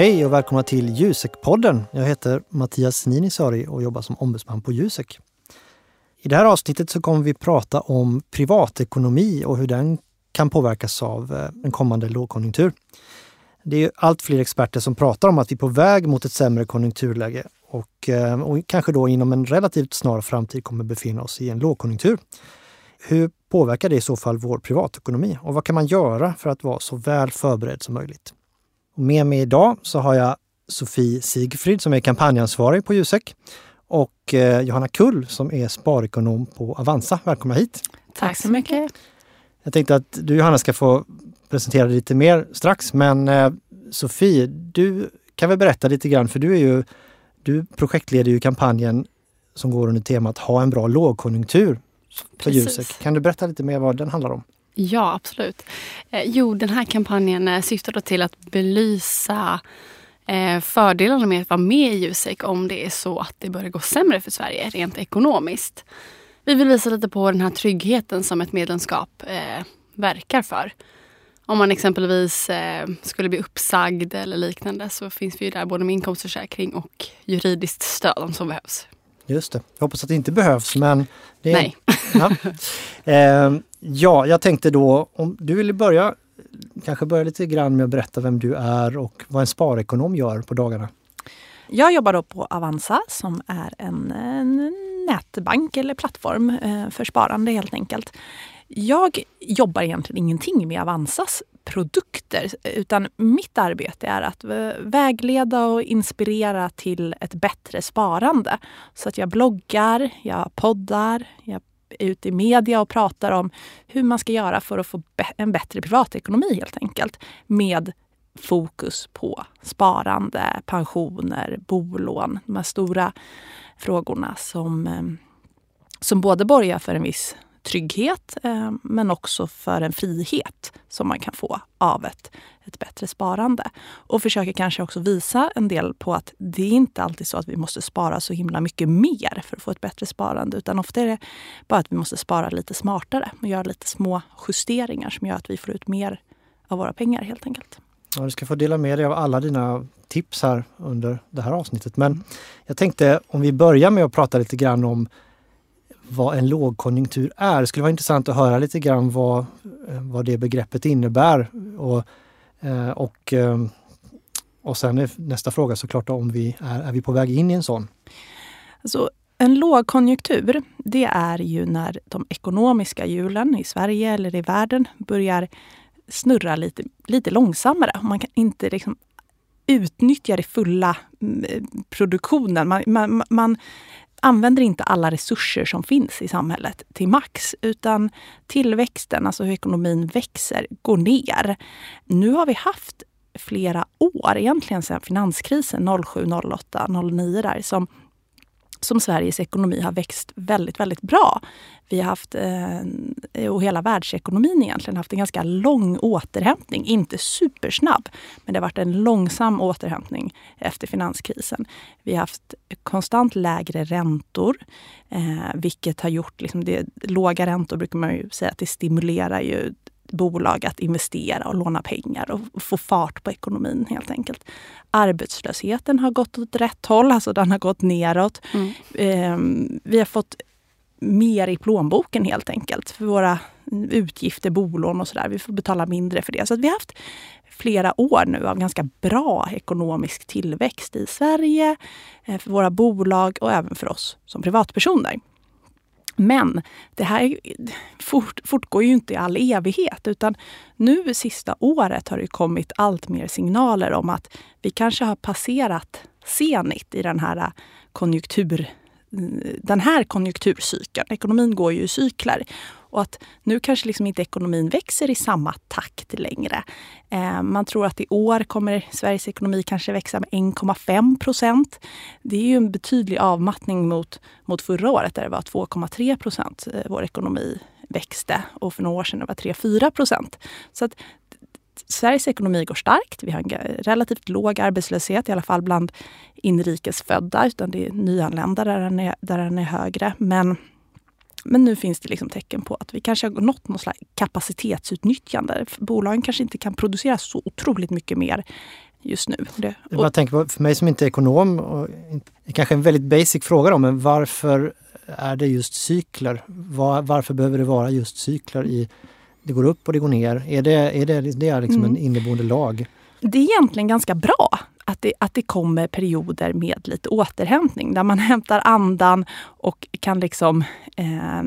Hej och välkomna till Jusek-podden. Jag heter Mattias Ninisari och jobbar som ombudsman på Jusek. I det här avsnittet så kommer vi prata om privatekonomi och hur den kan påverkas av eh, en kommande lågkonjunktur. Det är allt fler experter som pratar om att vi är på väg mot ett sämre konjunkturläge och, eh, och kanske då inom en relativt snar framtid kommer befinna oss i en lågkonjunktur. Hur påverkar det i så fall vår privatekonomi och vad kan man göra för att vara så väl förberedd som möjligt? Och med mig idag så har jag Sofie Sigfrid som är kampanjansvarig på Jusek och eh, Johanna Kull som är sparekonom på Avanza. Välkomna hit! Tack så mycket! Jag tänkte att du Johanna ska få presentera dig lite mer strax men eh, Sofie, du kan väl berätta lite grann för du är ju du projektleder ju kampanjen som går under temat Ha en bra lågkonjunktur för Jusek. Kan du berätta lite mer vad den handlar om? Ja, absolut. Eh, jo, den här kampanjen eh, syftar då till att belysa eh, fördelarna med att vara med i Jusek om det är så att det börjar gå sämre för Sverige rent ekonomiskt. Vi vill visa lite på den här tryggheten som ett medlemskap eh, verkar för. Om man exempelvis eh, skulle bli uppsagd eller liknande så finns vi ju där både med inkomstförsäkring och juridiskt stöd om så behövs. Just det. Jag hoppas att det inte behövs men... Det, Nej. Ja. Eh, ja, jag tänkte då om du ville börja, kanske börja lite grann med att berätta vem du är och vad en sparekonom gör på dagarna. Jag jobbar då på Avanza som är en, en nätbank eller plattform eh, för sparande helt enkelt. Jag jobbar egentligen ingenting med Avanzas produkter utan mitt arbete är att vägleda och inspirera till ett bättre sparande. Så att jag bloggar, jag poddar, jag är ute i media och pratar om hur man ska göra för att få en bättre privatekonomi helt enkelt. Med fokus på sparande, pensioner, bolån. De här stora frågorna som, eh, som både borgar för en viss trygghet eh, men också för en frihet som man kan få av ett, ett bättre sparande. Och försöker kanske också visa en del på att det är inte alltid så att vi måste spara så himla mycket mer för att få ett bättre sparande. Utan ofta är det bara att vi måste spara lite smartare och göra lite små justeringar som gör att vi får ut mer av våra pengar helt enkelt. Ja, du ska få dela med dig av alla dina tips här under det här avsnittet. Men jag tänkte om vi börjar med att prata lite grann om vad en lågkonjunktur är. Det skulle vara intressant att höra lite grann vad, eh, vad det begreppet innebär. Och, eh, och, eh, och sen är nästa fråga såklart om vi är, är vi på väg in i en sån? Alltså, en lågkonjunktur, det är ju när de ekonomiska hjulen i Sverige eller i världen börjar snurra lite, lite långsammare. Man kan inte liksom utnyttja det fulla mm, produktionen. Man, man, man använder inte alla resurser som finns i samhället till max, utan tillväxten, alltså hur ekonomin växer, går ner. Nu har vi haft flera år, egentligen sedan finanskrisen 07, 08, 09 där, som som Sveriges ekonomi har växt väldigt, väldigt bra. Vi har haft, eh, och hela världsekonomin egentligen, haft en ganska lång återhämtning. Inte supersnabb, men det har varit en långsam återhämtning efter finanskrisen. Vi har haft konstant lägre räntor, eh, vilket har gjort... Liksom det, låga räntor brukar man ju säga att det stimulerar ju bolag att investera och låna pengar och få fart på ekonomin helt enkelt. Arbetslösheten har gått åt rätt håll, alltså den har gått neråt. Mm. Eh, vi har fått mer i plånboken helt enkelt för våra utgifter, bolån och sådär. Vi får betala mindre för det. Så vi har haft flera år nu av ganska bra ekonomisk tillväxt i Sverige, eh, för våra bolag och även för oss som privatpersoner. Men det här fort, fortgår ju inte i all evighet utan nu sista året har det kommit allt mer signaler om att vi kanske har passerat senigt i den här konjunktur den här konjunkturcykeln. Ekonomin går ju i cykler. Och att nu kanske liksom inte ekonomin växer i samma takt längre. Eh, man tror att i år kommer Sveriges ekonomi kanske växa med 1,5 procent. Det är ju en betydlig avmattning mot, mot förra året där det var 2,3 procent eh, vår ekonomi växte och för några år sedan det var 3-4 procent. Så att Sveriges ekonomi går starkt. Vi har en relativt låg arbetslöshet, i alla fall bland inrikesfödda. Utan det är nyanlända där den är, där den är högre. Men, men nu finns det liksom tecken på att vi kanske har nått något slags kapacitetsutnyttjande. Bolagen kanske inte kan producera så otroligt mycket mer just nu. Det, jag bara tänker på, för mig som inte är ekonom, och, det är kanske en väldigt basic fråga då, men varför är det just cykler? Var, varför behöver det vara just cykler i det går upp och det går ner? Är det, är det, det är liksom mm. en inneboende lag? Det är egentligen ganska bra att det, att det kommer perioder med lite återhämtning där man hämtar andan och kan liksom eh,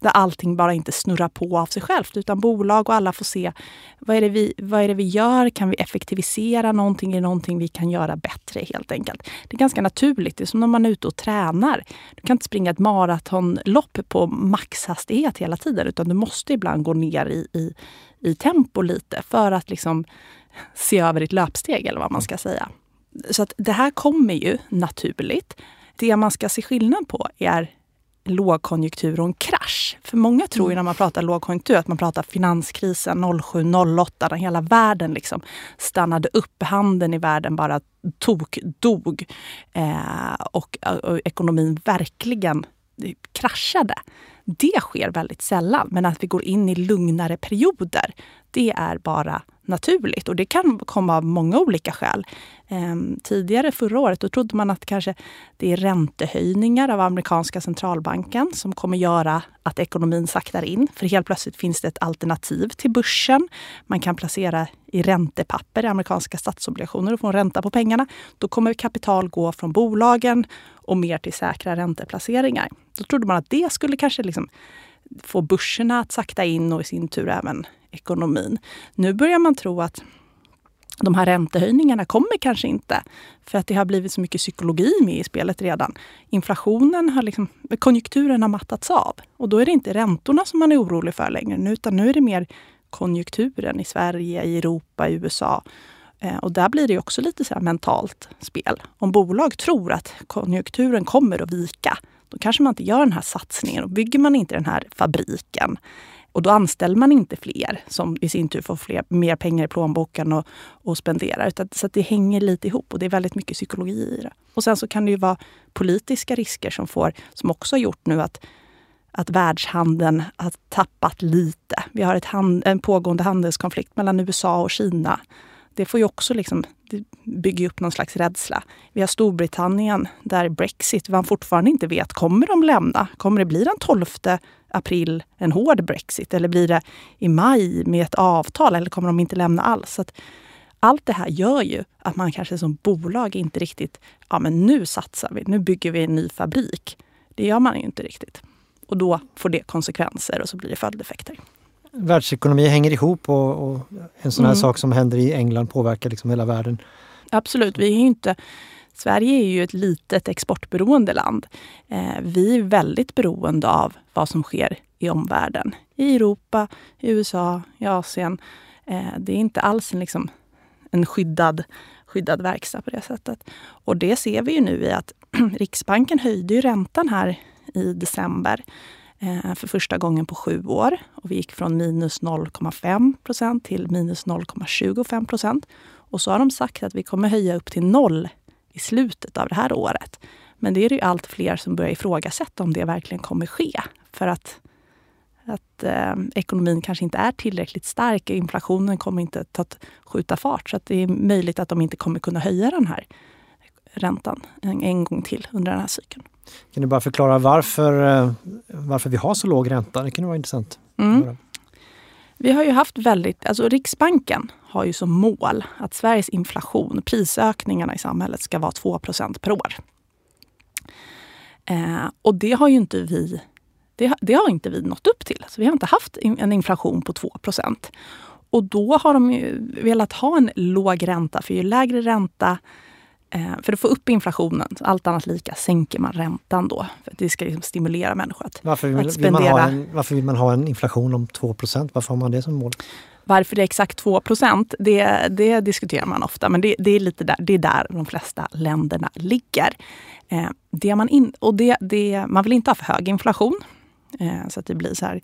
där allting bara inte snurrar på av sig självt utan bolag och alla får se vad är, det vi, vad är det vi gör? Kan vi effektivisera någonting? Är det någonting vi kan göra bättre helt enkelt? Det är ganska naturligt. Det är som när man är ute och tränar. Du kan inte springa ett maratonlopp på maxhastighet hela tiden utan du måste ibland gå ner i, i, i tempo lite för att liksom se över ditt löpsteg eller vad man ska säga. Så att det här kommer ju naturligt. Det man ska se skillnad på är lågkonjunktur och en krasch. För många tror ju mm. när man pratar lågkonjunktur att man pratar finanskrisen 07-08 när hela världen liksom stannade upp. Handeln i världen bara tokdog eh, och, och ekonomin verkligen kraschade. Det sker väldigt sällan. Men att vi går in i lugnare perioder, det är bara naturligt. Och det kan komma av många olika skäl. Ehm, tidigare förra året då trodde man att kanske det är räntehöjningar av amerikanska centralbanken som kommer göra att ekonomin saktar in. För helt plötsligt finns det ett alternativ till börsen. Man kan placera i räntepapper, i amerikanska statsobligationer och få en ränta på pengarna. Då kommer kapital gå från bolagen och mer till säkra ränteplaceringar. Då trodde man att det skulle kanske liksom få börserna att sakta in och i sin tur även ekonomin. Nu börjar man tro att de här räntehöjningarna kommer kanske inte. För att det har blivit så mycket psykologi med i spelet redan. Inflationen har liksom, konjunkturen har mattats av. Och då är det inte räntorna som man är orolig för längre. Utan nu är det mer konjunkturen i Sverige, i Europa, i USA. Eh, och där blir det också lite så mentalt spel. Om bolag tror att konjunkturen kommer att vika, då kanske man inte gör den här satsningen och bygger man inte den här fabriken och då anställer man inte fler som i sin tur får fler, mer pengar i plånboken och, och spenderar. Utan, så att det hänger lite ihop och det är väldigt mycket psykologi i det. Och sen så kan det ju vara politiska risker som får, som också har gjort nu att att världshandeln har tappat lite. Vi har ett hand, en pågående handelskonflikt mellan USA och Kina. Det får ju också liksom, bygga upp någon slags rädsla. Vi har Storbritannien där Brexit, man fortfarande inte vet, kommer de lämna? Kommer det bli den 12 april en hård Brexit? Eller blir det i maj med ett avtal? Eller kommer de inte lämna alls? Så allt det här gör ju att man kanske som bolag inte riktigt, ja men nu satsar vi, nu bygger vi en ny fabrik. Det gör man ju inte riktigt. Och då får det konsekvenser och så blir det följdeffekter. Världsekonomi hänger ihop och, och en sån här mm. sak som händer i England påverkar liksom hela världen. Absolut, vi är inte Sverige är ju ett litet exportberoende land. Eh, vi är väldigt beroende av vad som sker i omvärlden. I Europa, i USA, i Asien. Eh, det är inte alls en, liksom, en skyddad, skyddad verkstad på det sättet. Och det ser vi ju nu i att Riksbanken höjde ju räntan här i december Eh, för första gången på sju år. Och vi gick från minus 0,5 procent till minus 0,25 procent. Och så har de sagt att vi kommer höja upp till noll i slutet av det här året. Men det är det ju allt fler som börjar ifrågasätta om det verkligen kommer ske. För att, att eh, ekonomin kanske inte är tillräckligt stark. Inflationen kommer inte att skjuta fart. Så att det är möjligt att de inte kommer kunna höja den här räntan en, en gång till under den här cykeln. Kan du bara förklara varför, eh, varför vi har så låg ränta? Det kan vara intressant. Mm. Vi har ju haft väldigt, alltså Riksbanken har ju som mål att Sveriges inflation, prisökningarna i samhället ska vara 2% per år. Eh, och det har ju inte vi det, det, har inte vi nått upp till. Så vi har inte haft en inflation på 2% Och då har de velat ha en låg ränta, för ju lägre ränta för att få upp inflationen, allt annat lika, sänker man räntan då. För att det ska liksom stimulera människor att, varför vill, att spendera. Vill man ha en, varför vill man ha en inflation om 2% Varför har man det som mål? Varför det är exakt 2 det, det diskuterar man ofta. Men det, det, är lite där, det är där de flesta länderna ligger. Eh, det man, in, och det, det, man vill inte ha för hög inflation. Eh, så att det blir så här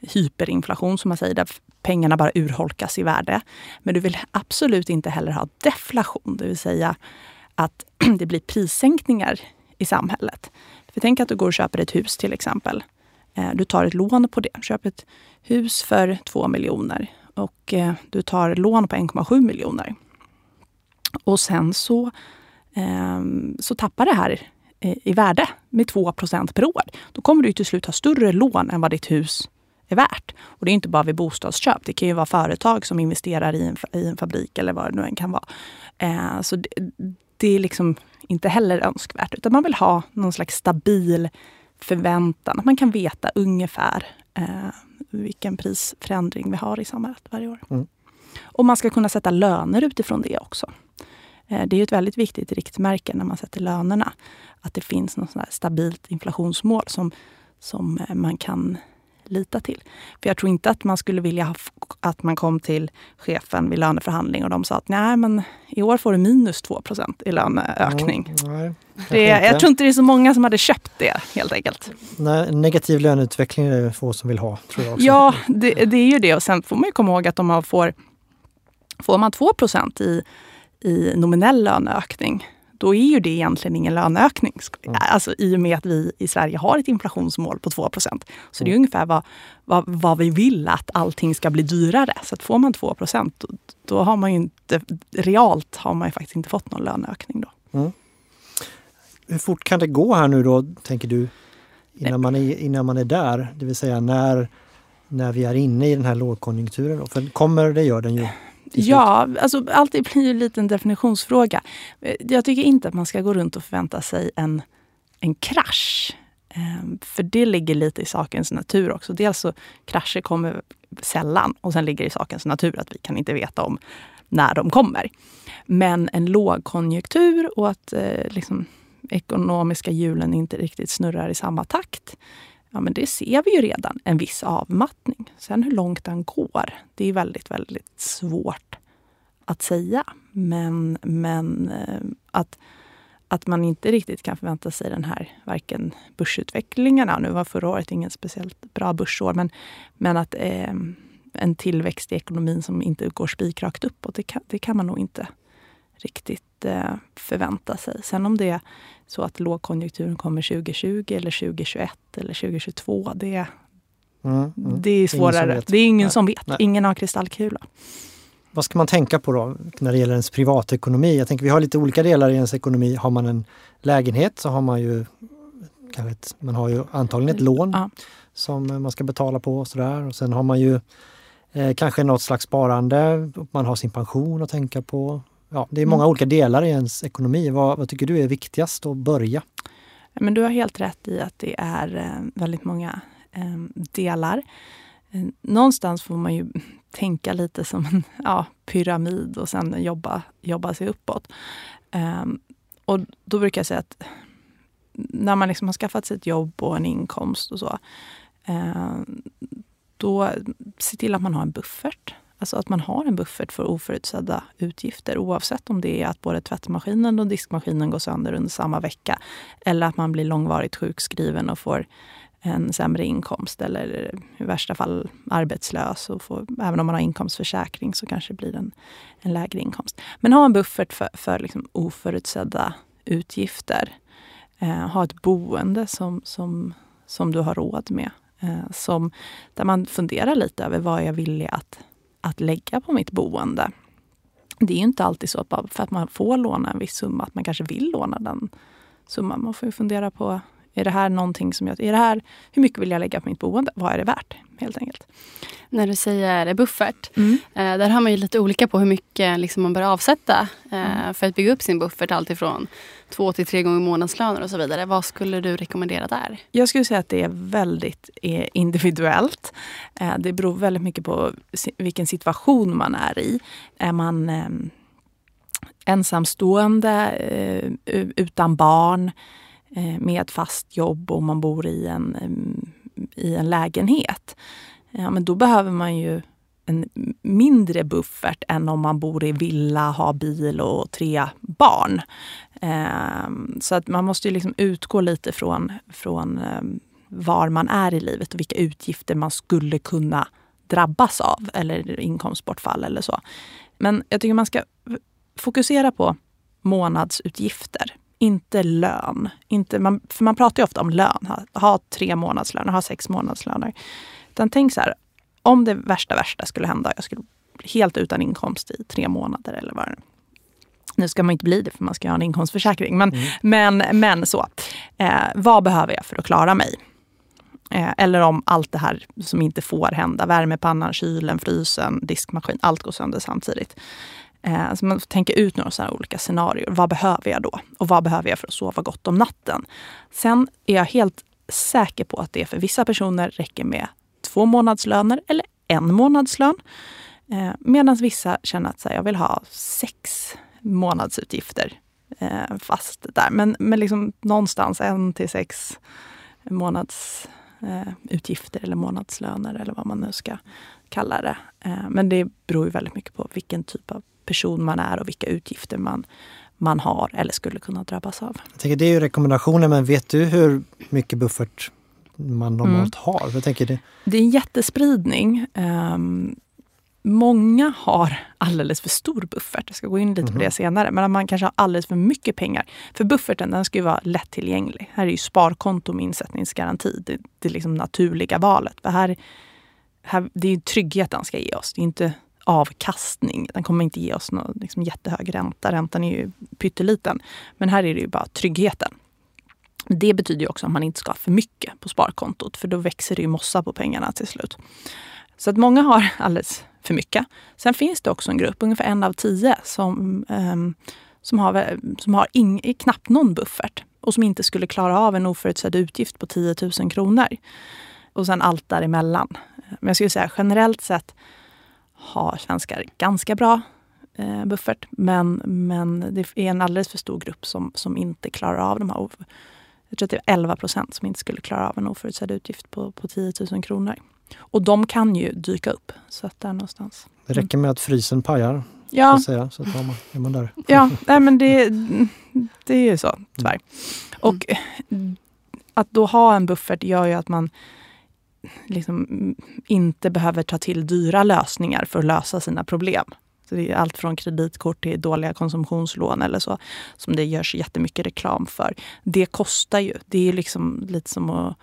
hyperinflation som man säger, där pengarna bara urholkas i värde. Men du vill absolut inte heller ha deflation, det vill säga att det blir prissänkningar i samhället. För tänk att du går och köper ett hus till exempel. Eh, du tar ett lån på det. Köper ett hus för 2 miljoner och eh, du tar lån på 1,7 miljoner. Och sen så, ehm, så tappar det här eh, i värde med 2% per år. Då kommer du till slut ha större lån än vad ditt hus är värt. Och det är inte bara vid bostadsköp. Det kan ju vara företag som investerar i en, i en fabrik eller vad det nu än kan vara. Eh, så det, det, är liksom inte heller önskvärt. Utan man vill ha någon slags stabil förväntan. Att man kan veta ungefär eh, vilken prisförändring vi har i samhället varje år. Mm. Och man ska kunna sätta löner utifrån det också. Eh, det är ett väldigt viktigt riktmärke när man sätter lönerna. Att det finns något stabilt inflationsmål som, som eh, man kan lita till. För jag tror inte att man skulle vilja ha, att man kom till chefen vid löneförhandling och de sa att nej men i år får du minus 2% i löneökning. Mm, nej, det, jag tror inte det är så många som hade köpt det helt enkelt. Nej, negativ löneutveckling är det få som vill ha. Tror jag också. Ja, det, det, är ju det. Och sen får man ju komma ihåg att om man får, får man 2 i, i nominell löneökning då är ju det egentligen ingen löneökning. Mm. Alltså, I och med att vi i Sverige har ett inflationsmål på 2% Så det är mm. ungefär vad, vad, vad, vi vill att allting ska bli dyrare. Så att får man 2 då, då har man ju inte, realt har man ju faktiskt inte fått någon löneökning. Då. Mm. Hur fort kan det gå här nu då, tänker du, innan man är, innan man är där? Det vill säga när, när vi är inne i den här lågkonjunkturen. För kommer det gör den ju Ja, alltså allt blir ju lite en definitionsfråga. Jag tycker inte att man ska gå runt och förvänta sig en, en krasch. Ehm, för det ligger lite i sakens natur också. Dels så krascher kommer sällan och sen ligger det i sakens natur att vi kan inte veta om när de kommer. Men en lågkonjunktur och att eh, liksom, ekonomiska hjulen inte riktigt snurrar i samma takt. Ja, men det ser vi ju redan, en viss avmattning. Sen hur långt den går, det är väldigt, väldigt svårt att säga. Men, men eh, att, att man inte riktigt kan förvänta sig den här, varken börsutvecklingarna, nu var förra året ingen speciellt bra börsår, men, men att eh, en tillväxt i ekonomin som inte går spikrakt uppåt, det kan, det kan man nog inte riktigt eh, förvänta sig. Sen om det är så att lågkonjunkturen kommer 2020 eller 2021 eller 2022, det, mm, mm. det är svårare. Det är ingen Nej. som vet. Nej. Ingen har kristallkula. Vad ska man tänka på då när det gäller ens privatekonomi? Jag tänker vi har lite olika delar i ens ekonomi. Har man en lägenhet så har man ju kanske ett, man har ju antagligen ett lån ja. som man ska betala på och sådär. Och sen har man ju eh, kanske något slags sparande. Man har sin pension att tänka på ja, det är många mm. olika delar i ens ekonomi. Vad, vad, tycker du är viktigast att börja? Men du har helt rätt i att det är eh, väldigt många eh, delar. Eh, någonstans får man ju tänka lite som en ja, pyramid och sen jobba, jobba sig uppåt. Um, och då brukar jag säga att när man liksom har skaffat sig ett jobb och en inkomst och så, um, då se till att man har en buffert. Alltså att man har en buffert för oförutsedda utgifter oavsett om det är att både tvättmaskinen och diskmaskinen går sönder under samma vecka eller att man blir långvarigt sjukskriven och får en sämre inkomst eller i värsta fall arbetslös. Och får, även om man har inkomstförsäkring så kanske det blir en, en lägre inkomst. Men ha en buffert för, för liksom oförutsedda utgifter. Eh, ha ett boende som, som, som du har råd med. Eh, som, där man funderar lite över vad jag villig att att lägga på mitt boende. Det är inte alltid så att bara för att man får låna en viss summa att man kanske vill låna den summan. Man får ju fundera på, är det här någonting som jag... Är det här, hur mycket vill jag lägga på mitt boende? Vad är det värt? Helt enkelt. När du säger buffert, mm. eh, där har man ju lite olika på hur mycket liksom man bör avsätta eh, mm. för att bygga upp sin buffert. Alltifrån två till tre gånger månadslöner och så vidare. Vad skulle du rekommendera där? Jag skulle säga att det är väldigt eh, individuellt. Eh, det beror väldigt mycket på vilken situation man är i. Är man ehm, ensamstående, eh, utan barn, med fast jobb och man bor i en, ehm, i en lägenhet. Ja, men då behöver man ju en mindre buffert än om man bor i villa, har bil och tre barn. Ehm, så att man måste ju liksom utgå lite från, från ehm, var man är i livet och vilka utgifter man skulle kunna drabbas av eller inkomstbortfall eller så. Men jag tycker man ska fokusera på månadsutgifter, inte lön. Inte, man, för man pratar ju ofta om lön, ha, ha tre månadslöner, ha sex månadslöner. Utan tänk så här, om det värsta värsta skulle hända, jag skulle bli helt utan inkomst i tre månader eller vad det Nu ska man inte bli det för man ska ha en inkomstförsäkring. Men, mm. men, men så. Eh, vad behöver jag för att klara mig? Eh, eller om allt det här som inte får hända, värmepannan, kylen, frysen, diskmaskin, allt går sönder samtidigt. Eh, så man får tänka ut några sådana olika scenarier. Vad behöver jag då? Och vad behöver jag för att sova gott om natten? Sen är jag helt säker på att det för vissa personer räcker med två månadslöner eller en månadslön. Eh, Medan vissa känner att här, jag vill ha sex månadsutgifter eh, fast där. Men, men liksom någonstans en till sex månadsutgifter eh, eller månadslöner eller vad man nu ska kalla det. Eh, men det beror ju väldigt mycket på vilken typ av person man är och vilka utgifter man, man har eller skulle kunna drabbas av. Jag tänker, det är ju rekommendationer, men vet du hur mycket buffert man normalt mm. har? Jag tänker det. det är en jättespridning. Um, många har alldeles för stor buffert. Jag ska gå in lite mm. på det mhm. senare. Men man kanske har alldeles för mycket pengar. För bufferten den ska ju vara lättillgänglig. Här är ju sparkonto med insättningsgaranti det, det liksom naturliga valet. För här, här, det är ju trygghet den ska ge oss. Det är inte avkastning. Den kommer inte ge oss någon liksom, jättehög ränta. Räntan är ju pytteliten. Men här är det ju bara tryggheten. Det betyder ju också att man inte ska ha för mycket på sparkontot för då växer det ju mossa på pengarna till slut. Så att många har alldeles för mycket. Sen finns det också en grupp, ungefär en av tio, som, um, som har, som har ing, knappt någon buffert och som inte skulle klara av en oförutsedd utgift på 10 000 kronor. Och sen allt däremellan. Men jag skulle säga generellt sett har svenskar ganska bra eh, buffert. Men, men det är en alldeles för stor grupp som, som inte klarar av de här. Jag tror att det är 11 procent som inte skulle klara av en oförutsedd utgift på, på 10 000 kronor. Och de kan ju dyka upp. Så att där någonstans. Det räcker med att frysen pajar. Ja. Så, säga, så man, är man där. Ja, nej, men det, det är ju så tyvärr. Mm. Och att då ha en buffert gör ju att man liksom inte behöver ta till dyra lösningar för att lösa sina problem. Det är allt från kreditkort till dåliga konsumtionslån eller så som det görs jättemycket reklam för. Det kostar ju. Det är liksom lite som att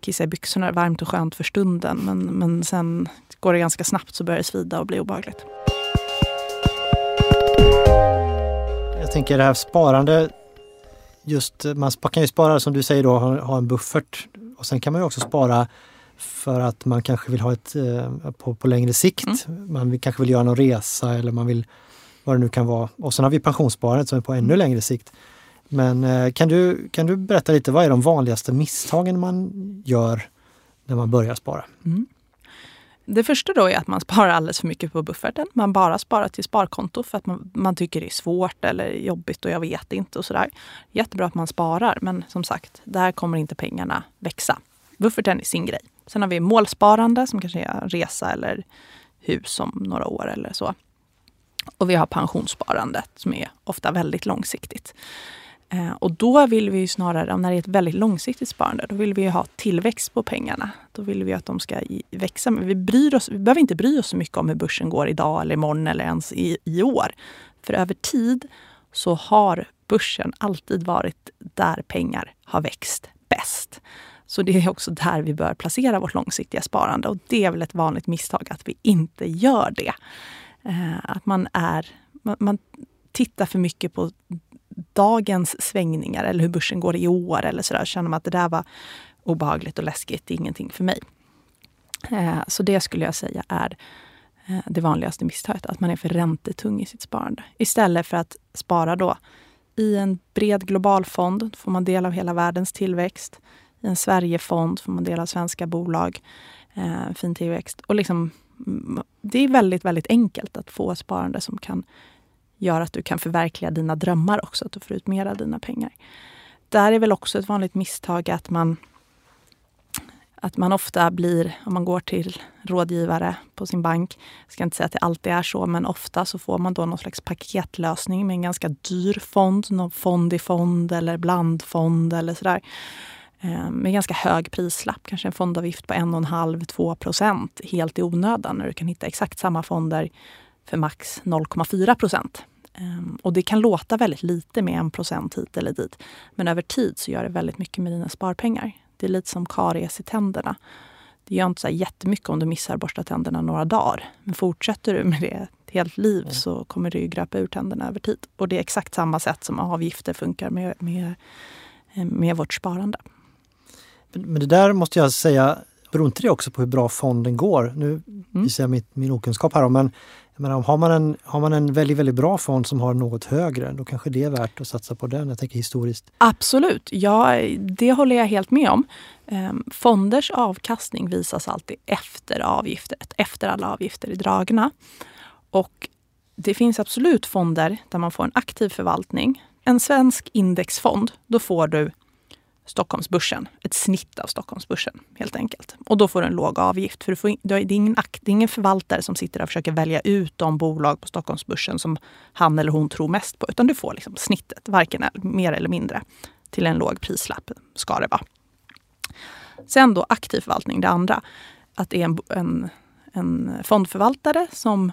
kissa i byxorna, varmt och skönt för stunden. Men, men sen går det ganska snabbt så börjar det svida och bli obehagligt. Jag tänker det här sparande, just man kan ju spara som du säger då, ha en buffert och sen kan man ju också spara för att man kanske vill ha ett eh, på, på längre sikt. Mm. Man vill, kanske vill göra någon resa eller man vill vad det nu kan vara. Och sen har vi pensionssparandet som är på ännu mm. längre sikt. Men eh, kan du, kan du berätta lite, vad är de vanligaste misstagen man gör när man börjar spara? Mm. Det första då är att man sparar alldeles för mycket på bufferten. Man bara sparar till sparkonto för att man, man tycker det är svårt eller jobbigt och jag vet inte och sådär. Jättebra att man sparar men som sagt, där kommer inte pengarna växa. Bufferten är sin grej. Sen har vi målsparande som kanske är resa eller hus om några år eller så. Och vi har pensionssparandet som är ofta väldigt långsiktigt. Eh, och då vill vi snarare, när det är ett väldigt långsiktigt sparande, då vill vi ha tillväxt på pengarna. Då vill vi att de ska växa. Men vi, bryr oss, vi behöver inte bry oss så mycket om hur börsen går idag eller imorgon eller ens i, i år. För över tid så har börsen alltid varit där pengar har växt bäst. Så det är också där vi bör placera vårt långsiktiga sparande. Och det är väl ett vanligt misstag att vi inte gör det. Eh, att man, är, man, man tittar för mycket på dagens svängningar eller hur börsen går i år eller sådär. Känner man att det där var obehagligt och läskigt, det är ingenting för mig. Eh, så det skulle jag säga är eh, det vanligaste misstaget, att man är för räntetung i sitt sparande. Istället för att spara då i en bred global fond, får man del av hela världens tillväxt. I en Sverigefond får man del av svenska bolag, eh, fin tillväxt. Och liksom, mm, det är väldigt, väldigt enkelt att få ett sparande som kan göra att du kan förverkliga dina drömmar också, att du får ut mer av dina pengar. Där är väl också ett vanligt misstag att man att man ofta blir, om man går till rådgivare på sin bank, jag ska inte säga att det alltid är så, men ofta så får man då någon slags paketlösning med en ganska dyr fond, någon fond i fond eller blandfond eller sådär. Eh, med ganska hög prislapp, kanske en fondavgift på 1,5-2 procent helt i onödan när du kan hitta exakt samma fonder för max 0,4 procent. Ehm, och det kan låta väldigt lite med en procent hit eller dit. Men över tid så gör det väldigt mycket med dina sparpengar. Det är lite som karies i tänderna. Det gör inte så jättemycket om du missar borsta tänderna några dagar. Men fortsätter du med det helt liv Mm. så kommer det ju gröpa ur tänderna över tid. Och det är exakt samma sätt som avgifter funkar med, med, eh, med vårt sparande. Men det där måste jag säga, beror inte det också på hur bra fonden går? Nu Mm. visar jag mitt, min okunskap här, men jag menar, har, man en, har man en väldigt, väldigt bra fond som har något högre, då kanske det är värt att satsa på den. Jag tänker historiskt. Absolut, ja, det håller jag helt med om. Ehm, Fonders avkastning visas alltid efter avgifter, efter alla avgifter är dragna. Och det finns absolut fonder där man får en aktiv förvaltning. En svensk indexfond, då får du Stockholmsbörsen, ett snitt av Stockholmsbörsen helt enkelt. Och då får du en låg avgift. För du får, in- det, är ingen, akt- det är ingen förvaltare som sitter och försöker välja ut de bolag på Stockholmsbörsen som han eller hon tror mest på. Utan du får liksom snittet, varken mer eller mindre, till en låg prislapp ska det vara. Sen då aktiv förvaltning, det andra. Att det är en, en, en fondförvaltare som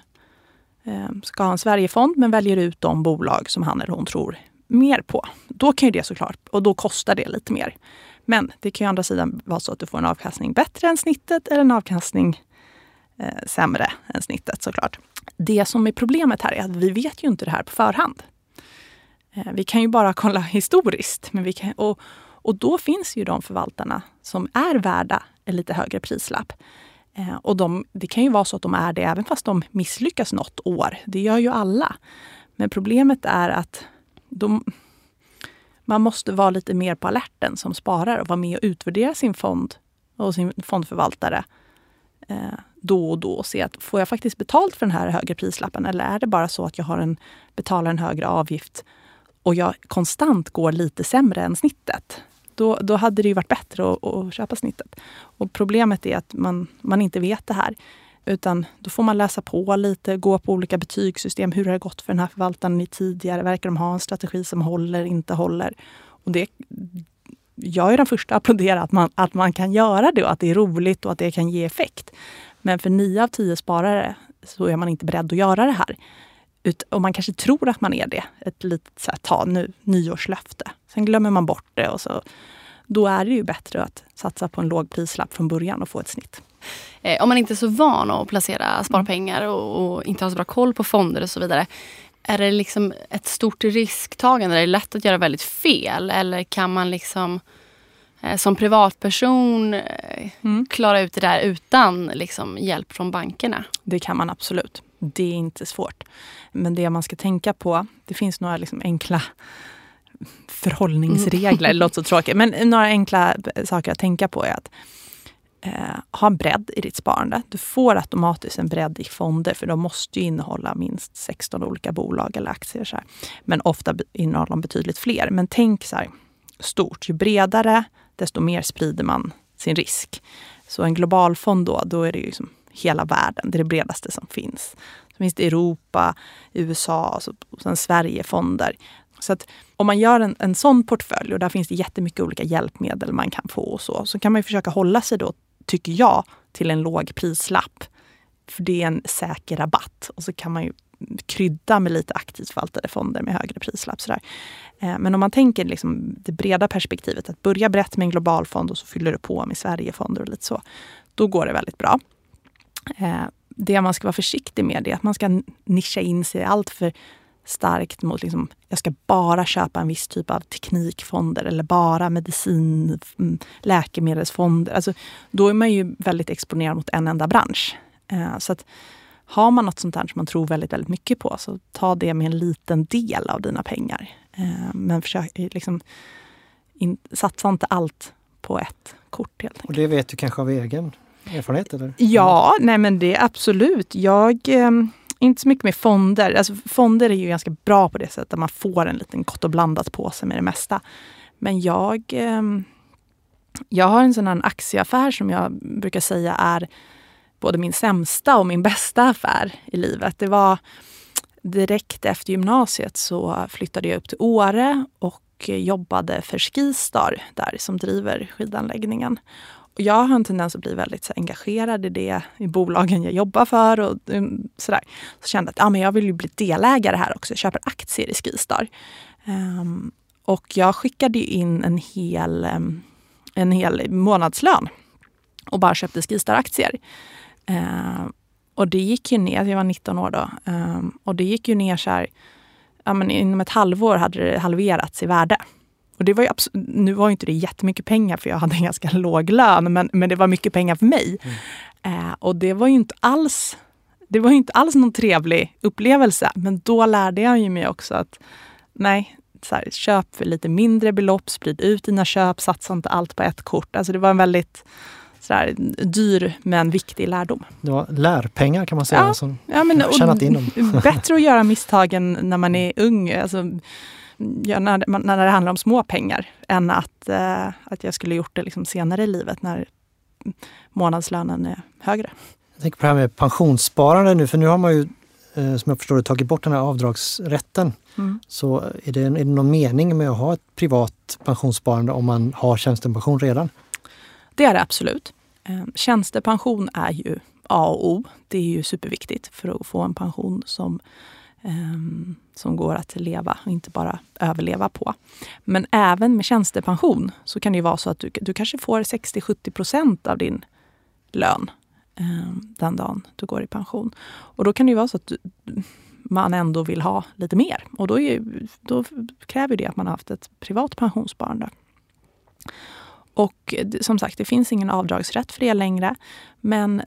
eh, ska ha en Sverigefond men väljer ut de bolag som han eller hon tror mer på. Då kan ju det såklart, och då kostar det lite mer. Men det kan ju å andra sidan vara så att du får en avkastning bättre än snittet eller en avkastning eh, sämre än snittet såklart. Det som är problemet här är att vi vet ju inte det här på förhand. Eh, vi kan ju bara kolla historiskt. Men vi kan, och, och då finns ju de förvaltarna som är värda en lite högre prislapp. Eh, och de, det kan ju vara så att de är det även fast de misslyckas något år. Det gör ju alla. Men problemet är att då, man måste vara lite mer på alerten som sparare och vara med och utvärdera sin fond och sin fondförvaltare eh, då och då och se att får jag faktiskt betalt för den här högre prislappen eller är det bara så att jag har en, betalar en högre avgift och jag konstant går lite sämre än snittet. Då, då hade det ju varit bättre att, att köpa snittet. Och problemet är att man, man inte vet det här. Utan då får man läsa på lite, gå på olika betygssystem. Hur har det gått för den här förvaltaren i tidigare? Verkar de ha en strategi som håller, inte håller? Och det, jag är den första att applådera att man, att man kan göra det och att det är roligt och att det kan ge effekt. Men för nio av tio sparare så är man inte beredd att göra det här. Ut, och man kanske tror att man är det, ett litet så här, ta nu, nyårslöfte. Sen glömmer man bort det och så, då är det ju bättre att satsa på en låg prislapp från början och få ett snitt. Eh, om man inte är så van att placera sparpengar och, och inte har så bra koll på fonder och så vidare. Är det liksom ett stort risktagande? Är det lätt att göra väldigt fel? Eller kan man liksom eh, som privatperson eh, Mm. klara ut det där utan liksom, hjälp från bankerna? Det kan man absolut. Det är inte svårt. Men det man ska tänka på, det finns några liksom enkla förhållningsregler, det låter så tråkigt, men några enkla saker att tänka på är att eh, ha en bredd i ditt sparande. Du får automatiskt en bredd i fonder för de måste ju innehålla minst 16 olika bolag eller aktier. Så här. Men ofta innehåller de betydligt fler. Men tänk så här stort, ju bredare desto mer sprider man sin risk. Så en global fond då, då är det ju liksom hela världen, det är det bredaste som finns. Så finns det Europa, USA och så- och sen Sverigefonder. Så att om man gör en, en sån portfölj och där finns det jättemycket olika hjälpmedel man kan få och så, så kan man ju försöka hålla sig då, tycker jag, till en låg prislapp. För det är en säker rabatt. Och så kan man ju krydda med lite aktivt förvaltade fonder med högre prislapp. Sådär. Eh, men om man tänker liksom det breda perspektivet, att börja brett med en global fond och så fyller du på med Sverigefonder och lite så. Då går det väldigt bra. Eh, det man ska vara försiktig med är att man ska nischa in sig allt för starkt mot liksom, jag ska bara köpa en viss typ av teknikfonder eller bara medicin, mm, läkemedelsfonder. Alltså, då är man ju väldigt exponerad mot en enda bransch. Eh, Så att har man något sånt här som man tror väldigt, väldigt mycket på, så ta det med en liten del av dina pengar. Eh, Men försök liksom, in, satsa inte allt på ett kort helt enkelt. Och det vet du kanske av egen erfarenhet? Eller? Ja, nej men det är absolut. Jag eh, inte så mycket med fonder. Alltså, fonder är ju ganska bra på det sättet att man får en liten gott och blandat påse med det mesta. Men jag, eh, jag har en sån här aktieaffär som jag brukar säga är både min sämsta och min bästa affär i livet. Det var direkt efter gymnasiet så flyttade jag upp till Åre och jobbade för Skistar där som driver skidanläggningen. Och jag har en tendens att bli väldigt så, engagerad i det, i bolagen jag jobbar för och um, sådär. Så kände jag att ah, men jag vill ju bli delägare här också. Jag köper aktier i Skistar. Um, och jag skickade in en hel, um, en hel månadslön och bara köpte Skistar-aktier. Um, och det gick ju ner, jag var 19 år då, um, och det gick ju ner så här, ja, men inom ett halvår hade det halverats i värde. Och det var ju nu var ju inte det jättemycket pengar för jag hade en ganska låg lön, men, men det var mycket pengar för mig. Mm. Uh, och det var ju inte alls det var inte alls någon trevlig upplevelse. Men då lärde jag ju mig också att nej, så här, köp för lite mindre belopp, sprid ut dina köp, satsa inte allt på ett kort. Alltså det var en väldigt så här, dyr men viktig lärdom. Det var lärpengar kan man säga. Ja, som ja, men, tjänat in dem. bättre att göra misstagen när man är ung, alltså, ja, när, när det handlar om små pengar, än att, eh, att jag skulle gjort det liksom senare i livet när månadslönen är högre. Jag tänker på det här med pensionssparande nu, för nu har man ju eh, som jag förstår det tagit bort den här avdragsrätten. Mm. Så är det, är det någon mening med att ha ett privat pensionssparande om man har tjänstepension redan? Det är det absolut. Eh, tjänstepension är ju A och O. Det är ju superviktigt för att få en pension som, um, som går att leva och inte bara överleva på. Men även med tjänstepension så kan det vara så att du, du kanske får 60-70 procent av din lön eh, den dagen du går i pension. Och då kan det ju vara så att du, man ändå vill ha lite mer. Och då, är, då kräver det att man har haft ett privat pensionssparande. Och som sagt, det finns ingen avdragsrätt för det längre. Men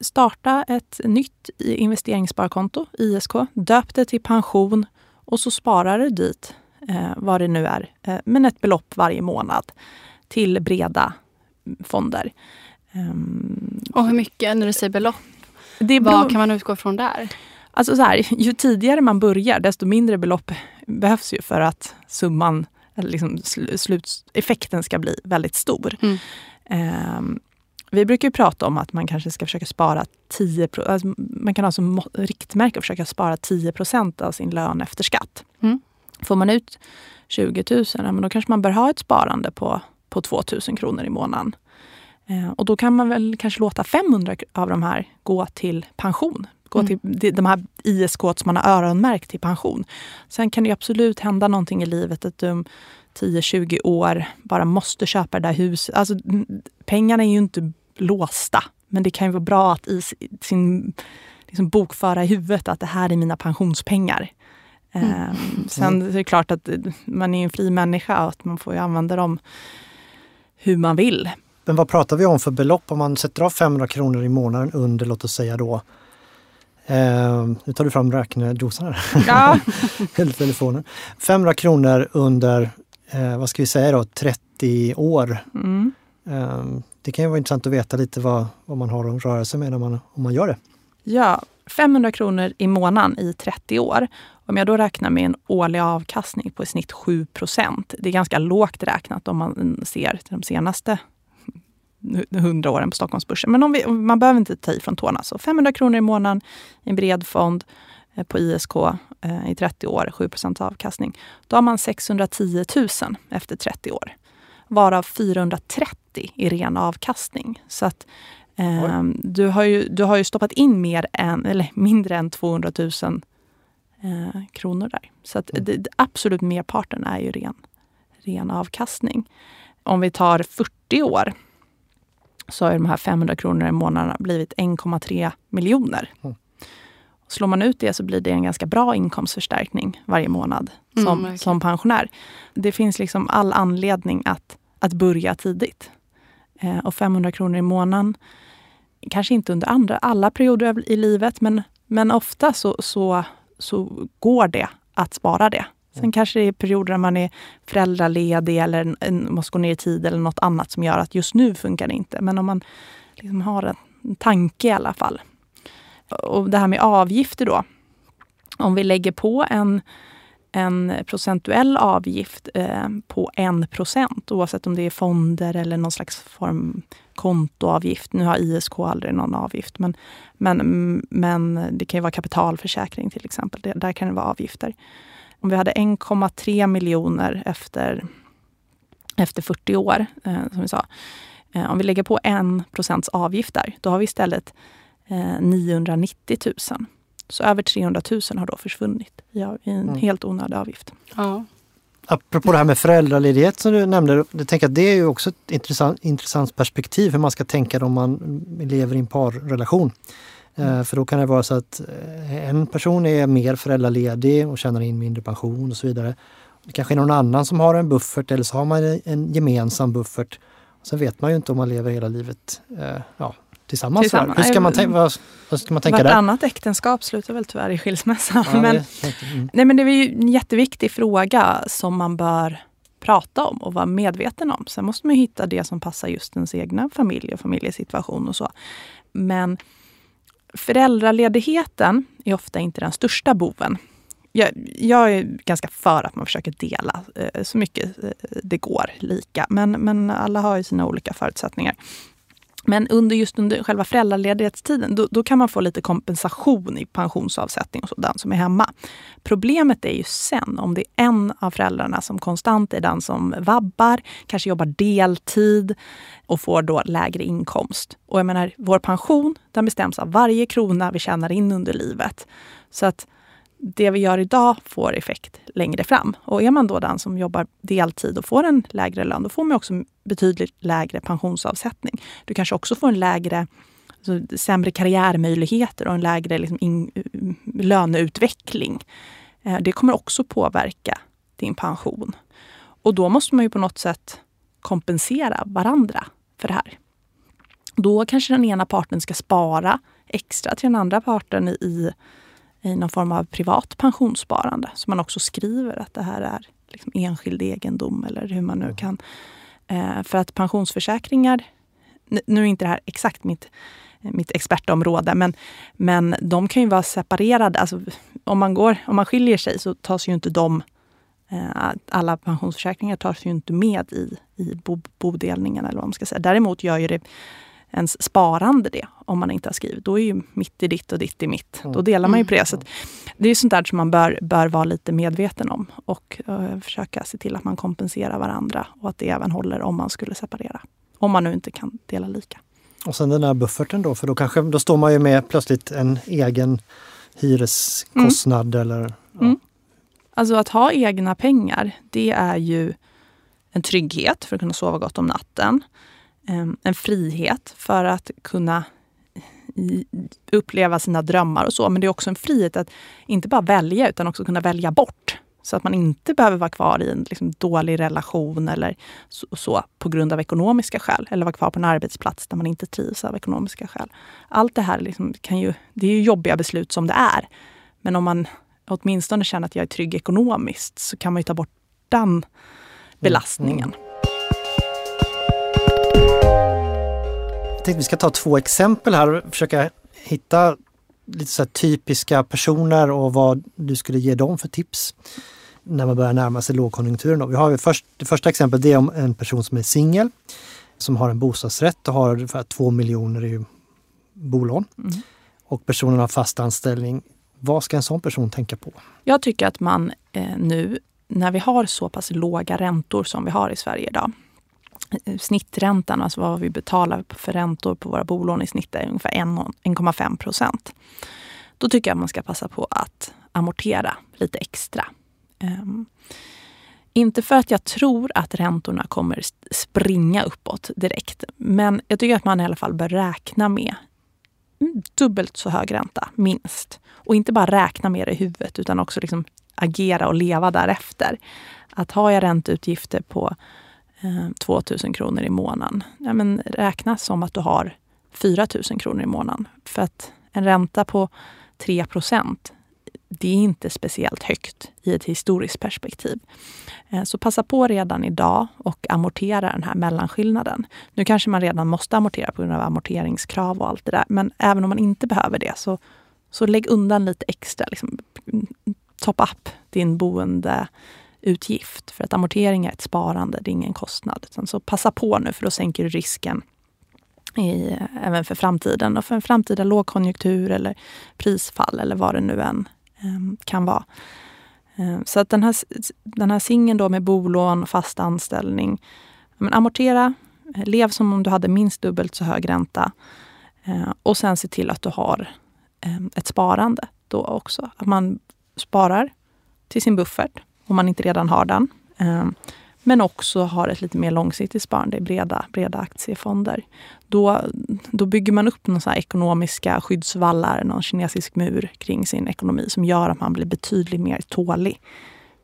starta ett nytt investeringssparkonto, ISK. Döp det till pension och så sparar du dit eh, vad det nu är, eh, men ett belopp varje månad till breda fonder. Um, och hur mycket, när du säger belopp, det beror, vad kan man utgå från där? Alltså så här, ju tidigare man börjar, desto mindre belopp behövs ju för att summan, eller liksom sluteffekten ska bli väldigt stor. Mm. Um, vi brukar prata om att man kanske ska försöka spara 10 alltså Man kan ha som riktmärke att försöka spara 10% av sin lön efter skatt. Mm. Får man ut 20 000, ja, men då kanske man bör ha ett sparande på, på 2 000 kronor i månaden. Eh, och då kan man väl kanske låta 500 av de här gå till pension. Gå mm. till de här ISK som man har öronmärkt till pension. Sen kan det absolut hända någonting i livet att du om 10-20 år bara måste köpa det där huset. Alltså, pengarna är ju inte låsta. Men det kan ju vara bra att i sin liksom bokföra i huvudet att det här är mina pensionspengar. Mm. Um, sen är det klart att man är en fri människa och att man får använda dem hur man vill. Men vad pratar vi om för belopp om man sätter av 500 kronor i månaden under, låt oss säga då, eh, nu tar du fram räknedosan här. Ja. Telefonen. 500 kronor under, eh, vad ska vi säga då, 30 år. Mm. Eh, det kan ju vara intressant att veta lite vad, vad man har att röra sig med när man, om man gör det. Ja, 500 kronor i månaden i 30 år. Om jag då räknar med en årlig avkastning på i snitt 7% Det är ganska lågt räknat om man ser de senaste hundra åren på Stockholmsbörsen. Men om vi, man behöver inte ta i från tårna. Så 500 kronor i månaden i en bred fond eh, på ISK eh, i 30 år, 7% avkastning. Då har man 610 000 efter 30 år. Varav 430 i ren avkastning. Så att eh, du, har ju, du har ju stoppat in mer än, eller mindre än 200 000 eh, kronor där. Så att mm. det, absolut merparten är ju ren, ren avkastning. Om vi tar 40 år så har de här 500 kronorna i månaden blivit 1,3 miljoner. Mm. Slår man ut det så blir det en ganska bra inkomstförstärkning varje månad som, mm, som pensionär. Det finns liksom all anledning att, att börja tidigt. Eh, och 500 kronor i månaden, kanske inte under andra, alla perioder i livet, men, men ofta så, så, så går det att spara det. Sen kanske det är perioder där man är föräldraledig eller måste gå ner i tid eller något annat som gör att just nu funkar det inte. Men om man liksom har en tanke i alla fall. Och det här med avgifter då. Om vi lägger på en, en procentuell avgift eh, på 1 procent oavsett om det är fonder eller någon slags form kontoavgift. Nu har ISK aldrig någon avgift, men, men, men det kan ju vara kapitalförsäkring till exempel. Det, där kan det vara avgifter. Om vi hade 1,3 miljoner efter, efter 40 år, eh, som vi sa. Eh, om vi lägger på 1 procents avgift där, då har vi istället eh, 990 000. Så över 300 000 har då försvunnit i, i en mm. helt onödig avgift. Ja. Apropå det här med föräldraledighet som du nämnde, jag tänker att det är ju också ett intressant, intressant perspektiv hur man ska tänka om man lever i en parrelation. Eh, för då kan det vara så att eh, en person är mer föräldraledig och tjänar in mindre pension och så vidare. Det kanske är någon annan som har en buffert eller så har man en gemensam buffert. Sen vet man ju inte om man lever hela livet eh, ja, tillsammans. tillsammans. Hur ska man, vad, vad ska man tänka Vartannat där? annat äktenskap slutar väl tyvärr i skilsmässa. Ja, men, mm. nej, men det är ju en jätteviktig fråga som man bör prata om och vara medveten om. Sen måste man hitta det som passar just ens egna familj och familjesituation och så. Men föräldraledigheten är ofta inte den största boven. Jag, jag är ganska för att man försöker dela eh, så mycket eh, det går lika. Men, men alla har ju sina olika förutsättningar. Men under just under själva föräldraledighetstiden, då, då, kan man få lite kompensation i pensionsavsättning och så, den som är hemma. Problemet är ju sen om det är en av föräldrarna som konstant är den som vabbar, kanske jobbar deltid och får då lägre inkomst. Och jag menar, vår pension den bestäms av varje krona vi tjänar in under livet. Så att det vi gör idag får effekt längre fram. Och är man då den som jobbar deltid och får en lägre lön, då får man också betydligt lägre pensionsavsättning. Du kanske också får en lägre alltså, sämre karriärmöjligheter och en lägre liksom, in, eh, löneutveckling. Eh, det kommer också påverka din pension. Och då måste man ju på något sätt kompensera varandra för det här. Då kanske den ena parten ska spara extra till den andra parten i i någon form av privat pensionssparande. Så man också skriver att det här är liksom enskild egendom eller hur man nu kan. Eh, för att pensionsförsäkringar, nu är inte det här exakt mitt, mitt expertområde, men, men de kan ju vara separerade. Alltså, om, man går, om man skiljer sig så tas ju inte de eh, alla pensionsförsäkringar tas ju inte med i, i bo, bodelningen eller vad man ska säga. Däremot gör ju det ens sparande det om man inte har skrivit. Då är ju mitt i ditt och ditt i mitt. Då delar man ju på det. Så det är sånt där som man bör, bör vara lite medveten om och uh, försöka se till att man kompenserar varandra och att det även håller om man skulle separera. Om man nu inte kan dela lika. Och sen den där bufferten då, för då, kanske, då står man ju med plötsligt en egen hyreskostnad mm. eller... Ja. Mm. Alltså att ha egna pengar, det är ju en trygghet för att kunna sova gott om natten. Ehm, en frihet för att kunna uppleva sina drömmar och så. Men det är också en frihet att inte bara välja utan också kunna välja bort. Så att man inte behöver vara kvar i en liksom, dålig relation eller så, så, på grund av ekonomiska skäl. Eller vara kvar på en arbetsplats där man inte trivs av ekonomiska skäl. Allt det här liksom kan ju, det är ju jobbiga beslut som det är. Men om man åtminstone känner att jag är trygg ekonomiskt så kan man ju ta bort den belastningen. Mm. mm. Tänkte vi ska ta två exempel här och försöka hitta lite så typiska personer och vad du skulle ge dem för tips när man börjar närma sig lågkonjunkturen. Då. Vi har först, det första exemplet det är om en person som är singel, som har en bostadsrätt och har ungefär två miljoner i bolån. Mm. Och personen har fast anställning. Vad ska en sån person tänka på? Jag tycker att man eh, nu när vi har så pass låga räntor som vi har i Sverige idag, Eh, snitträntan, alltså vad vi betalar för räntor på våra bolån i snitt är ungefär 1,5 procent. Då tycker jag man ska passa på att amortera lite extra. Um, inte för att jag tror att räntorna kommer springa uppåt direkt, men jag tycker att man i alla fall bör räkna med dubbelt så hög ränta, minst. Och inte bara räkna med det i huvudet, utan också liksom agera och leva därefter. Att har jag ränteutgifter på Eh, 2 000 kronor i månaden. Ja, men räkna som att du har 4 000 kronor i månaden. För att en ränta på 3 procent, det är inte speciellt högt i ett historiskt perspektiv. Eh, så passa på redan idag och amortera den här mellanskillnaden. Nu kanske man redan måste amortera på grund av amorteringskrav och allt det där. Men även om man inte behöver det så, så lägg undan lite extra. Liksom, top up din boende utgift. För att amortering är ett sparande, det är ingen kostnad. Så passa på nu för då sänker du risken i, även för framtiden och för en framtida lågkonjunktur eller prisfall eller vad det nu än eh, kan vara. Eh, så att den här, den här singeln då med bolån, fast anställning. Men amortera, eh, lev som om du hade minst dubbelt så hög ränta. Och sen se till att du har ett sparande då också. Att man sparar till sin buffert om man inte redan har den. Ehm, men också har ett lite mer långsiktigt sparande i breda, breda aktiefonder. Då, då bygger man upp någon så ekonomiska skyddsvallar, någon kinesisk mur kring sin ekonomi som gör att man blir betydligt mer tålig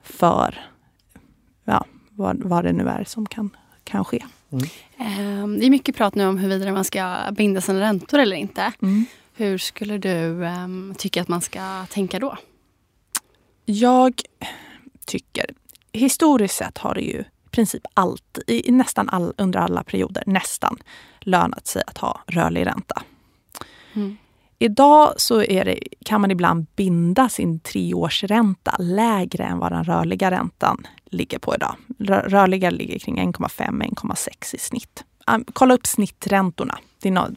för ja, vad, vad det nu är som kan, kan ske. Mm. Ehm, det är mycket prat nu om huruvida man ska binda sina räntor eller inte. Mm. Hur skulle du um, tycka att man ska tänka då? Jag tycker, historiskt sett har det ju i princip alltid, i nästan all, under alla perioder, nästan lönat sig att ha rörlig ränta. Mm. Idag så det, kan man ibland binda sin treårsränta lägre än vad den rörliga räntan ligger på idag. Rörliga ligger kring 1,5-1,6 i snitt. Kolla upp snitträntorna.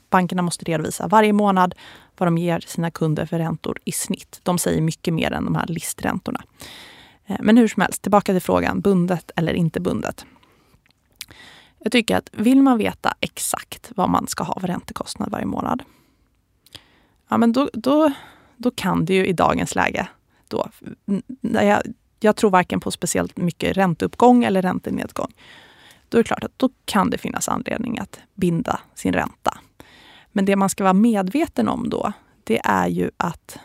Bankerna måste redovisa varje månad vad de ger sina kunder för räntor i snitt. De säger mycket mer än de här listräntorna. Eh, men hur som helst, tillbaka till frågan bundet eller inte bundet. Jag tycker att vill man veta exakt vad man ska ha för räntekostnad varje månad, ja men då, då, då kan det ju i dagens läge då, jag, jag tror varken på speciellt mycket ränteuppgång eller räntenedgång. Då är det klart att då kan det finnas anledning att binda sin ränta. Men det man ska vara medveten om då, det är ju att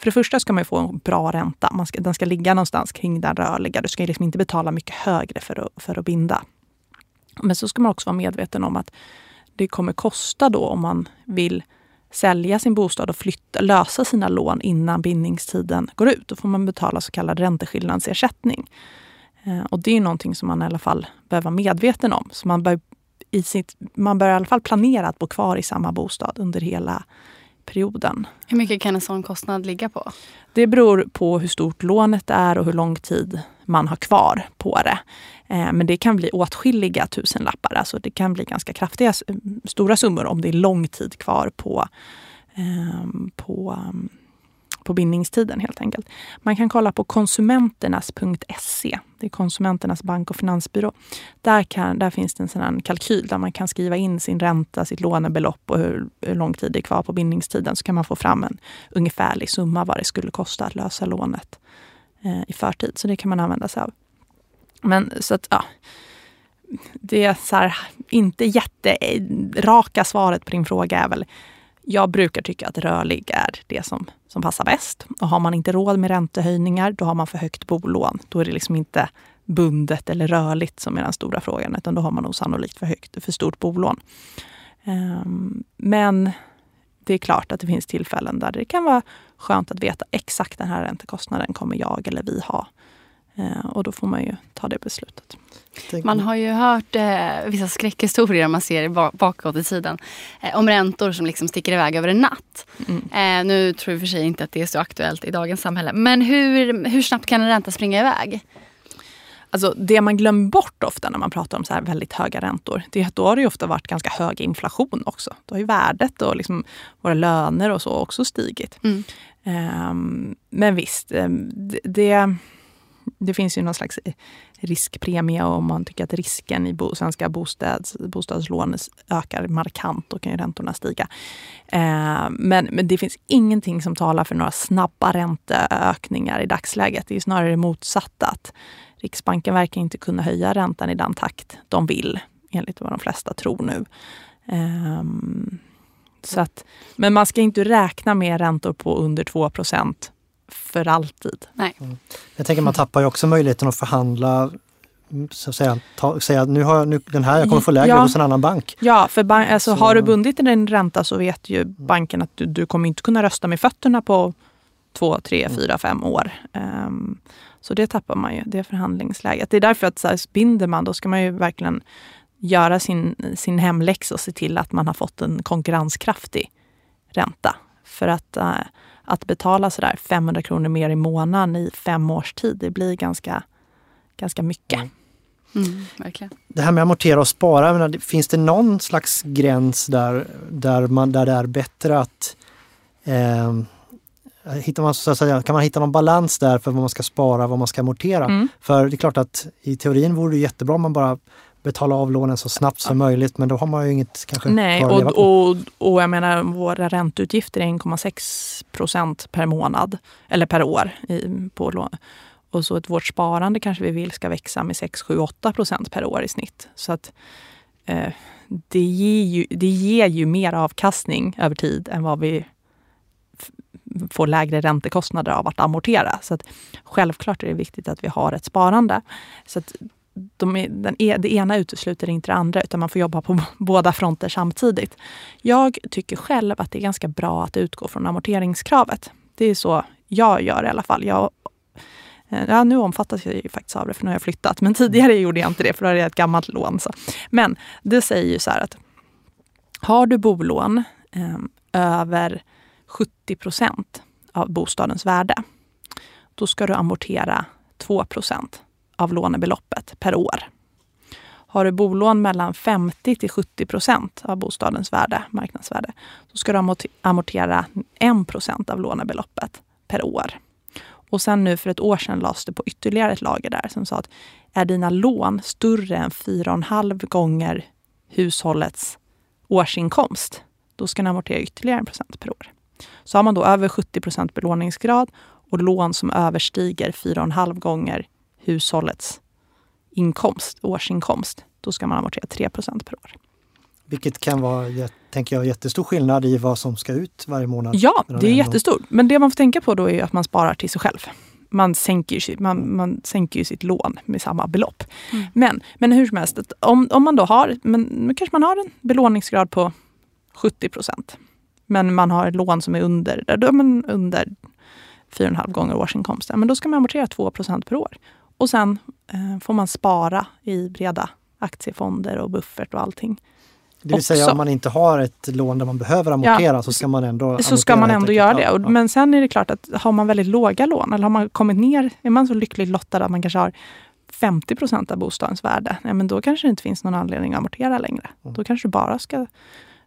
för det första ska man få en bra ränta. Man ska, den ska ligga någonstans kring den rörliga. Du ska liksom inte betala mycket högre för att, för att binda. Men så ska man också vara medveten om att det kommer kosta då om man vill sälja sin bostad och flytta, lösa sina lån innan bindningstiden går ut. Då får man betala så kallad ränteskillnadsersättning. Eh, och det är någonting som man i alla fall behöver vara medveten om. Så man bör, i sitt, man bör i alla fall planera att bo kvar i samma bostad under hela perioden. Hur mycket kan en sån kostnad ligga på? Det beror på hur stort lånet är och hur lång tid man har kvar på det. Eh, men det kan bli åtskilliga tusenlappar. Alltså det kan bli ganska kraftiga, stora summor om det är lång tid kvar på, ehm, på, på bindningstiden helt enkelt. Man kan kolla på konsumenternas.se. Det är Konsumenternas bank och finansbyrå. Där, kan, där finns det en sån kalkyl där man kan skriva in sin ränta, sitt lånebelopp och hur, hur lång tid det är kvar på bindningstiden. Så kan man få fram en ungefärlig summa vad det skulle kosta att lösa lånet eh, i förtid. Så det kan man använda sig av. Men så att, ja. Det är så här, inte jätteraka svaret på din fråga är väl jag brukar tycka att rörlig är det som, som passar bäst. Och har man inte råd med räntehöjningar, då har man för högt bolån. Då är det liksom inte bundet eller rörligt som är den stora frågan, utan då har man nog sannolikt för högt, för stort bolån. Um, men det är klart att det finns tillfällen där det kan vara skönt att veta exakt den här räntekostnaden kommer jag eller vi ha. Uh, och då får man ju ta det beslutet. Man har ju hört eh, vissa skräckhistorier man ser bakåt i tiden. Eh, om räntor som liksom sticker iväg över en natt. Mm. Eh, nu tror jag för sig inte att det är så aktuellt i dagens samhälle. Men hur, hur snabbt kan en ränta springa iväg? Alltså det man glömmer bort ofta när man pratar om så här väldigt höga räntor, det är att då har det ofta varit ganska hög inflation också. Då har ju värdet och liksom våra löner och så också stigit. Mm. Um, men visst, um, det, det, det, finns ju någon slags eh, riskpremie om man tycker att risken i bo, svenska bostads, bostadslån ökar markant, då kan ju räntorna stiga. Eh, men, men det finns ingenting som talar för några snabba ränteökningar i dagsläget. Det är snarare det motsatta. Att Riksbanken verkar inte kunna höja räntan i den takt de vill, enligt vad de flesta tror nu. Eh, så att, men man ska inte räkna med räntor på under 2 för alltid. Nej. Mm. Jag tänker man tappar ju också möjligheten att förhandla så att säga, ta, säga nu har jag nu, den här, jag kommer få lägre ja. hos en annan bank. Ja, för ban alltså, har du bundit din ränta så vet ju banken att du, du kommer inte kunna rösta med fötterna på två, tre, mm. fyra, fem år. Um, så det tappar man ju, det förhandlingsläget. Det är därför att så här, binder man, då ska man ju verkligen göra sin, sin hemläxa och se till att man har fått en konkurrenskraftig ränta. För att uh, att betala sådär 500 kronor mer i månaden i fem års tid, det blir ganska, ganska mycket. Mm. Mm, verkligen. Det här med att amortera och spara, menar, finns det någon slags gräns där, där, man, där det är bättre att eh, hittar man, så att säga, kan man hitta någon balans där för vad man ska spara vad man ska amortera? Mm. För det är klart att i teorin vore det jättebra om man bara betala av lånen så snabbt som möjligt men då har man ju inget kanske Nej, och, och, och jag menar våra ränteutgifter är 1,6 procent per månad eller per år i, på lån. Och så ett vårt sparande kanske vi vill ska växa med 6, 7, 8 procent per år i snitt. Så att eh, det, ger ju, det ger ju mer avkastning över tid än vad vi får lägre räntekostnader av att amortera. Så att självklart är det viktigt att vi har ett sparande. Så att de är, den e, det ena utesluter inte det andra, utan man får jobba på båda fronter samtidigt. Jag tycker själv att det är ganska bra att utgå från amorteringskravet. Det är så jag gör i alla fall. Jag, eh, ja, nu omfattas jag ju faktiskt av det, för nu har jag flyttat. Men tidigare gjorde jag inte det, för då hade jag ett gammalt lån. Så. Men det säger ju så här att har du bolån eh, över 70 procent av bostadens värde, då ska du amortera 2 procent av lånebeloppet per år. Har du bolån mellan 50 till 70 procent av bostadens värde, marknadsvärde, så ska du amortera 1 procent av lånebeloppet per år. Och sen nu för ett år sedan lades det på ytterligare ett lager där som sa att är dina lån större än 4,5 gånger hushållets årsinkomst, då ska ni amortera ytterligare en procent per år. Så har man då över 70 procent belåningsgrad och lån som överstiger 4,5 gånger hushållets inkomst, årsinkomst, då ska man amortera 3 procent per år. Vilket kan vara, tänker jag, jättestor skillnad i vad som ska ut varje månad. Ja, det är jättestort. Men det man får tänka på då är att man sparar till sig själv. Man sänker ju, man, man sänker sitt lån med samma belopp. Mm. Men, men hur som helst, om, om man då har, men kanske man har en belåningsgrad på 70 procent. Men man har ett lån som är under, då är man under 4,5 gånger årsinkomsten. Men då ska man amortera 2 procent per år. Och sen eh, får man spara i breda aktiefonder och buffert och allting. Det vill säga om man inte har ett lån där man behöver amortera ja, så ska man ändå Så ska man ändå göra det. Och, men sen är det klart att har man väldigt låga lån eller har man kommit ner, är man så lyckligt lottad att man kanske har 50 procent av bostadens värde, ja, men då kanske det inte finns någon anledning att amortera längre. Mm. Då kanske du bara ska,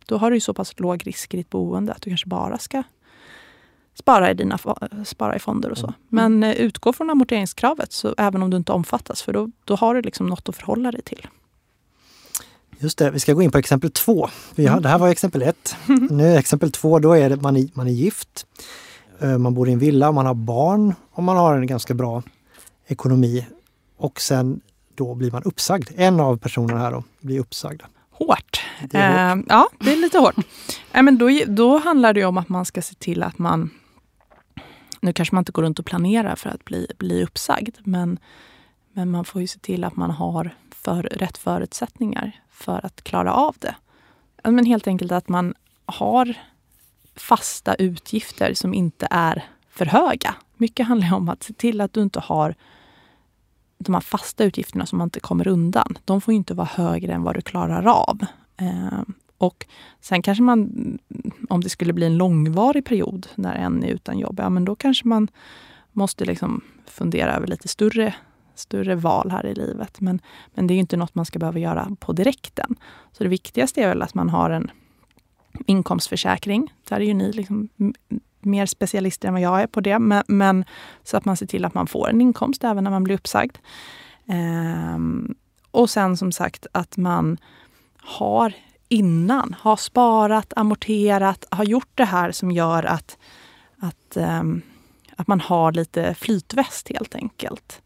då har du så pass låg risk i ditt boende att du kanske bara ska spara i, dina, spara i fonder och så. Mm. Men eh, utgå från amorteringskravet, så även om du inte omfattas, för då, då har du liksom något att förhålla dig till. Just det, vi ska gå in på exempel två. Vi har, mm. Det här var exempel ett. Nu är exempel två, då är det man är, man är gift. Eh, man bor i en villa, man har barn och man har en ganska bra ekonomi. Och sen då blir man uppsagd. En av personerna här då blir uppsagd. Hårt. Det hårt. Eh, ja, det är lite hårt. eh, men då, då handlar det om att man ska se till att man nu kanske man inte går runt och planerar för att bli, bli uppsagd, men, men man får ju se till att man har för, rätt förutsättningar för att klara av det. Men helt enkelt att man har fasta utgifter som inte är för höga. Mycket handlar om att se till att du inte har de här fasta utgifterna som man inte kommer undan. De får inte vara högre än vad du klarar av. Ehm, och sen kanske man, om det skulle bli en långvarig period när en är utan jobb, ja men då kanske man måste liksom fundera över lite större, större val här i livet. Men, men det är inte något man ska behöva göra på direkten. Så det viktigaste är väl att man har en inkomstförsäkring. Där är ju ni liksom mer specialister än vad jag är på det. Men, men, så att man ser till att man får en inkomst även när man blir uppsagd. Ehm, och sen som sagt att man har innan. Har sparat, amorterat, har gjort det här som gör att, att, um, att man har lite flytväst helt enkelt.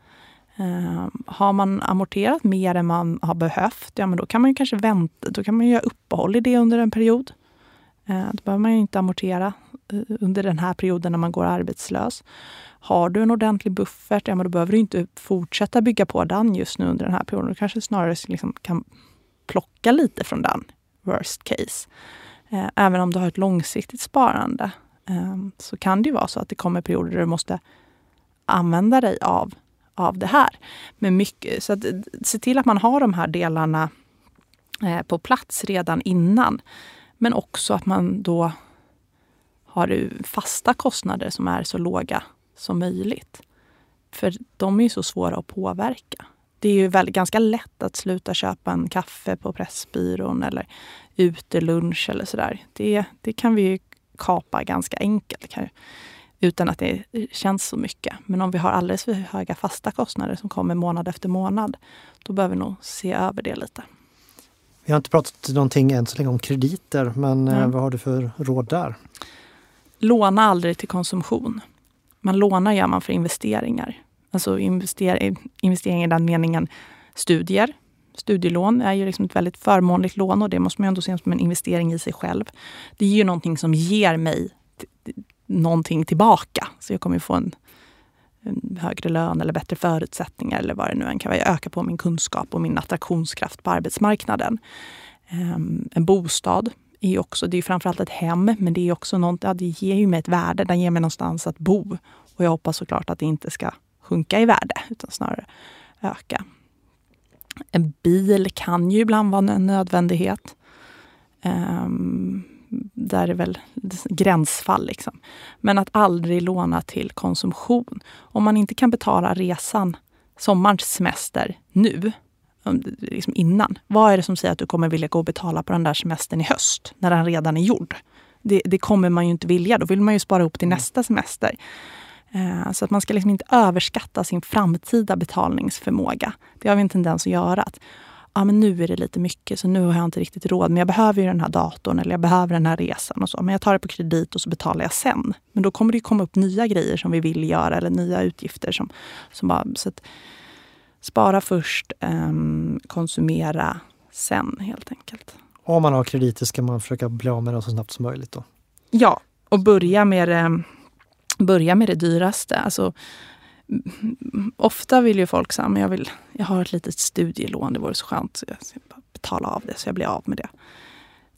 Um, har man amorterat mer än man har behövt, ja men då kan man ju kanske vänta, då kan man göra uppehåll i det under en period. Uh, då behöver man ju inte amortera uh, under den här perioden när man går arbetslös. Har du en ordentlig buffert, ja men då behöver du inte fortsätta bygga på den just nu under den här perioden. Du kanske snarare liksom kan plocka lite från den worst case. Eh, även om du har ett långsiktigt sparande ehm, så kan det ju vara så att det kommer perioder där du måste använda dig av, av det här. Men mycket, så att, eh, se till att man har de här delarna eh, på plats redan innan. Men också att man då har fasta kostnader som är så låga som möjligt. För de är ju så svåra att påverka det är ju väldigt, ganska lätt att sluta köpa en kaffe på Pressbyrån eller utelunch eller sådär. Det, det kan vi ju kapa ganska enkelt kan, utan att det känns så mycket. Men om vi har alldeles för höga fasta kostnader som kommer månad efter månad, då behöver vi nog se över det lite. Vi har inte pratat någonting än så länge om krediter, men mm. vad har du för råd där? Låna aldrig till konsumtion. Man lånar gör man för investeringar. Alltså investera, investering i den meningen studier. Studielån är ju liksom ett väldigt förmånligt lån och det måste man ändå se som en investering i sig själv. Det är ju någonting som ger mig någonting tillbaka. Så jag kommer få en, en, högre lön eller bättre förutsättningar eller vad det nu än kan vara. Jag ökar på min kunskap och min attraktionskraft på arbetsmarknaden. Um, en bostad är också, det är framförallt ett hem, men det är också något, ja, det ger ju mig ett värde. Den ger mig någonstans att bo. Och jag hoppas såklart att det inte ska sjunka i värde, utan snarare öka. En bil kan ju ibland vara en nödvändighet. Um, där är väl gränsfall. Liksom. Men att aldrig låna till konsumtion. Om man inte kan betala resan, sommarens semester, nu, liksom innan. Vad är det som säger att du kommer vilja gå och betala på den där semestern i höst, när den redan är gjord? Det, det kommer man ju inte vilja. Då vill man ju spara ihop till mm. nästa semester. Eh, så att man ska liksom inte överskatta sin framtida betalningsförmåga. Det har vi en tendens att göra. Att, ja, men nu är det lite mycket, så nu har jag inte riktigt råd. Men jag behöver ju den här datorn eller jag behöver den här resan. och så. Men jag tar det på kredit och så betalar jag sen. Men då kommer det komma upp nya grejer som vi vill göra eller nya utgifter. Som, som bara, så att, spara först, um, konsumera sen helt enkelt. Om man har krediter ska man försöka bli av med dem så snabbt som möjligt då? Ja, och börja med det, börja med det dyraste. Alltså, ofta vill ju folk säga, men jag, vill, jag har ett litet studielån, det vore så skönt. Så jag ska betala av det så jag blir av med det.